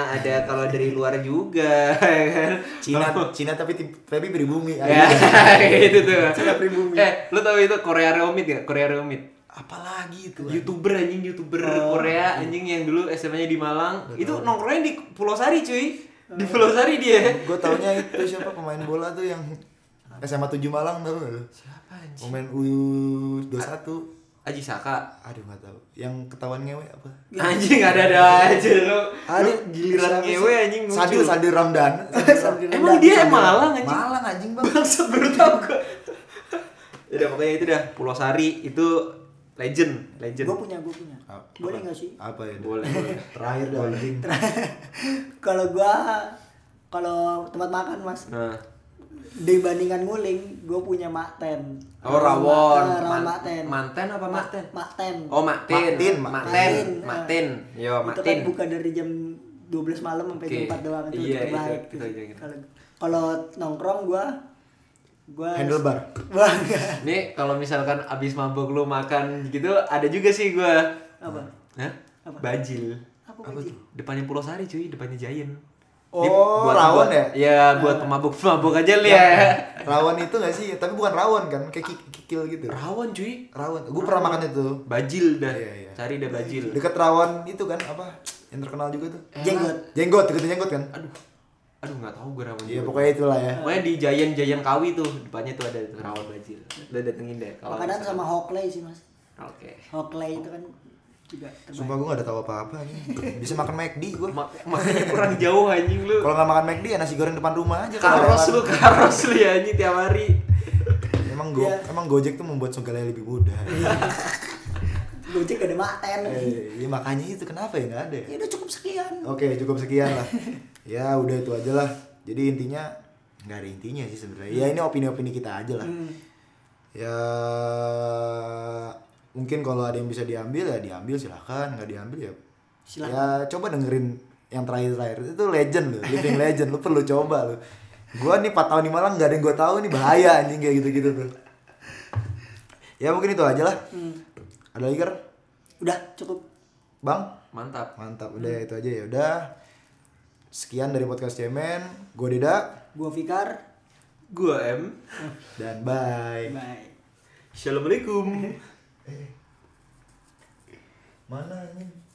ada kalau dari luar juga, ya kan? Cina Cina tapi tapi pribumi ya, itu tuh. Cina pribumi. Eh, lu tahu itu Korea Reomit ya? Korea Reomit. apalagi itu YouTuber anjing, YouTuber Oh. Korea anjing yang dulu SMA-nya di Malang. itu nongkrongnya di Pulau Sari, cuy. Di Pulau Sari dia. gue taunya itu siapa pemain bola tuh yang SMA 7 Malang tau gak lu? Siapa Pemain U21 Aji Saka. Aduh gak tahu Yang ketahuan ngewe apa? Anjing ada-ada aja lu. Ada Lu giliran ngewe anjing muncul. Sadil Sadil Ramdan Emang dia Malang anjing. Malang anjing bang Bangsat baru tahu gua. Udah pokoknya itu dah Pulau Sari itu legend, legend. Gue punya, gue punya. Apa- Boleh nggak sih? Apa ya? Boleh, boleh. Terakhir dah anjing kalau gua kalau tempat makan mas Nah, dibandingkan nguling gue punya makten oh rawon. Eh, rawon makten Manten apa Makten? makten Oh, Maktin. Maktin, Maktin. Maktin. Maktin. Yo, itu kan buka dari jam 12 malam sampai jam 4 doang itu Iya, terbaik gitu. kalau kalau nongkrong gua gua Handlebar Wah. Nih kalau misalkan abis mabuk lu makan gitu ada juga sih gua. apa Hah? Apa? Bajil. apa, Apa tuh? Depannya Pulau Sari cuy, depannya Giant. Oh, Ini buat- rawon buat- ya? Iya, buat pemabuk-pemabuk aja li ya. Rawon itu gak sih? Tapi bukan rawon kan? Kayak ki- kikil gitu Rawon cuy. Rawon Gue pernah makan itu Bajil dah. Iya, iya. Cari dah bajil. Deket rawon itu kan apa? Yang terkenal juga tuh jenggot Jenggot, deket jenggot kan? Aduh. Aduh nggak tahu gue rawon. Iya pokoknya itulah ya Pokoknya di Giant Giant Kawi tuh depannya tuh ada rawon bajil. Udah datengin deh kalau makanan sama hokley sih mas Oke. hokley itu kan juga terbaik Sumpah gue gak ada tahu apa-apa nih Bisa makan McD gue Ma- makanya kurang jauh anjing lu. Kalau gak makan McD ya nasi goreng depan rumah aja Karos kalau lu, karos lu ya anjing tiap hari. Emang go, Iya. emang Gojek tuh membuat segalanya lebih mudah. Gojek gak ada makten eh, Ya makanya itu. Kenapa ya gak ada? Ya? udah cukup sekian. Oke cukup sekian lah. Ya udah itu aja lah. Jadi intinya nggak ada intinya sih sebenarnya. Ya ini opini-opini kita aja lah. Hmm. Ya mungkin kalau ada yang bisa diambil ya diambil silahkan. Nggak diambil ya Silahkan. ya coba dengerin yang terakhir-terakhir. Itu legend loh living legend. Lu perlu coba lu gua nih 4 tahun di Malang nggak ada yang gua tahu nih bahaya anjing kayak gitu-gitu tuh. Ya mungkin itu aja lah. Hmm. ada lagi udah cukup. Bang? Mantap. mantap. Udah itu aja ya udah. Sekian dari podcast cemen. Gue Deda. Gua Fikar. Gua M. dan bye. Bye. Assalamualaikum. mana nih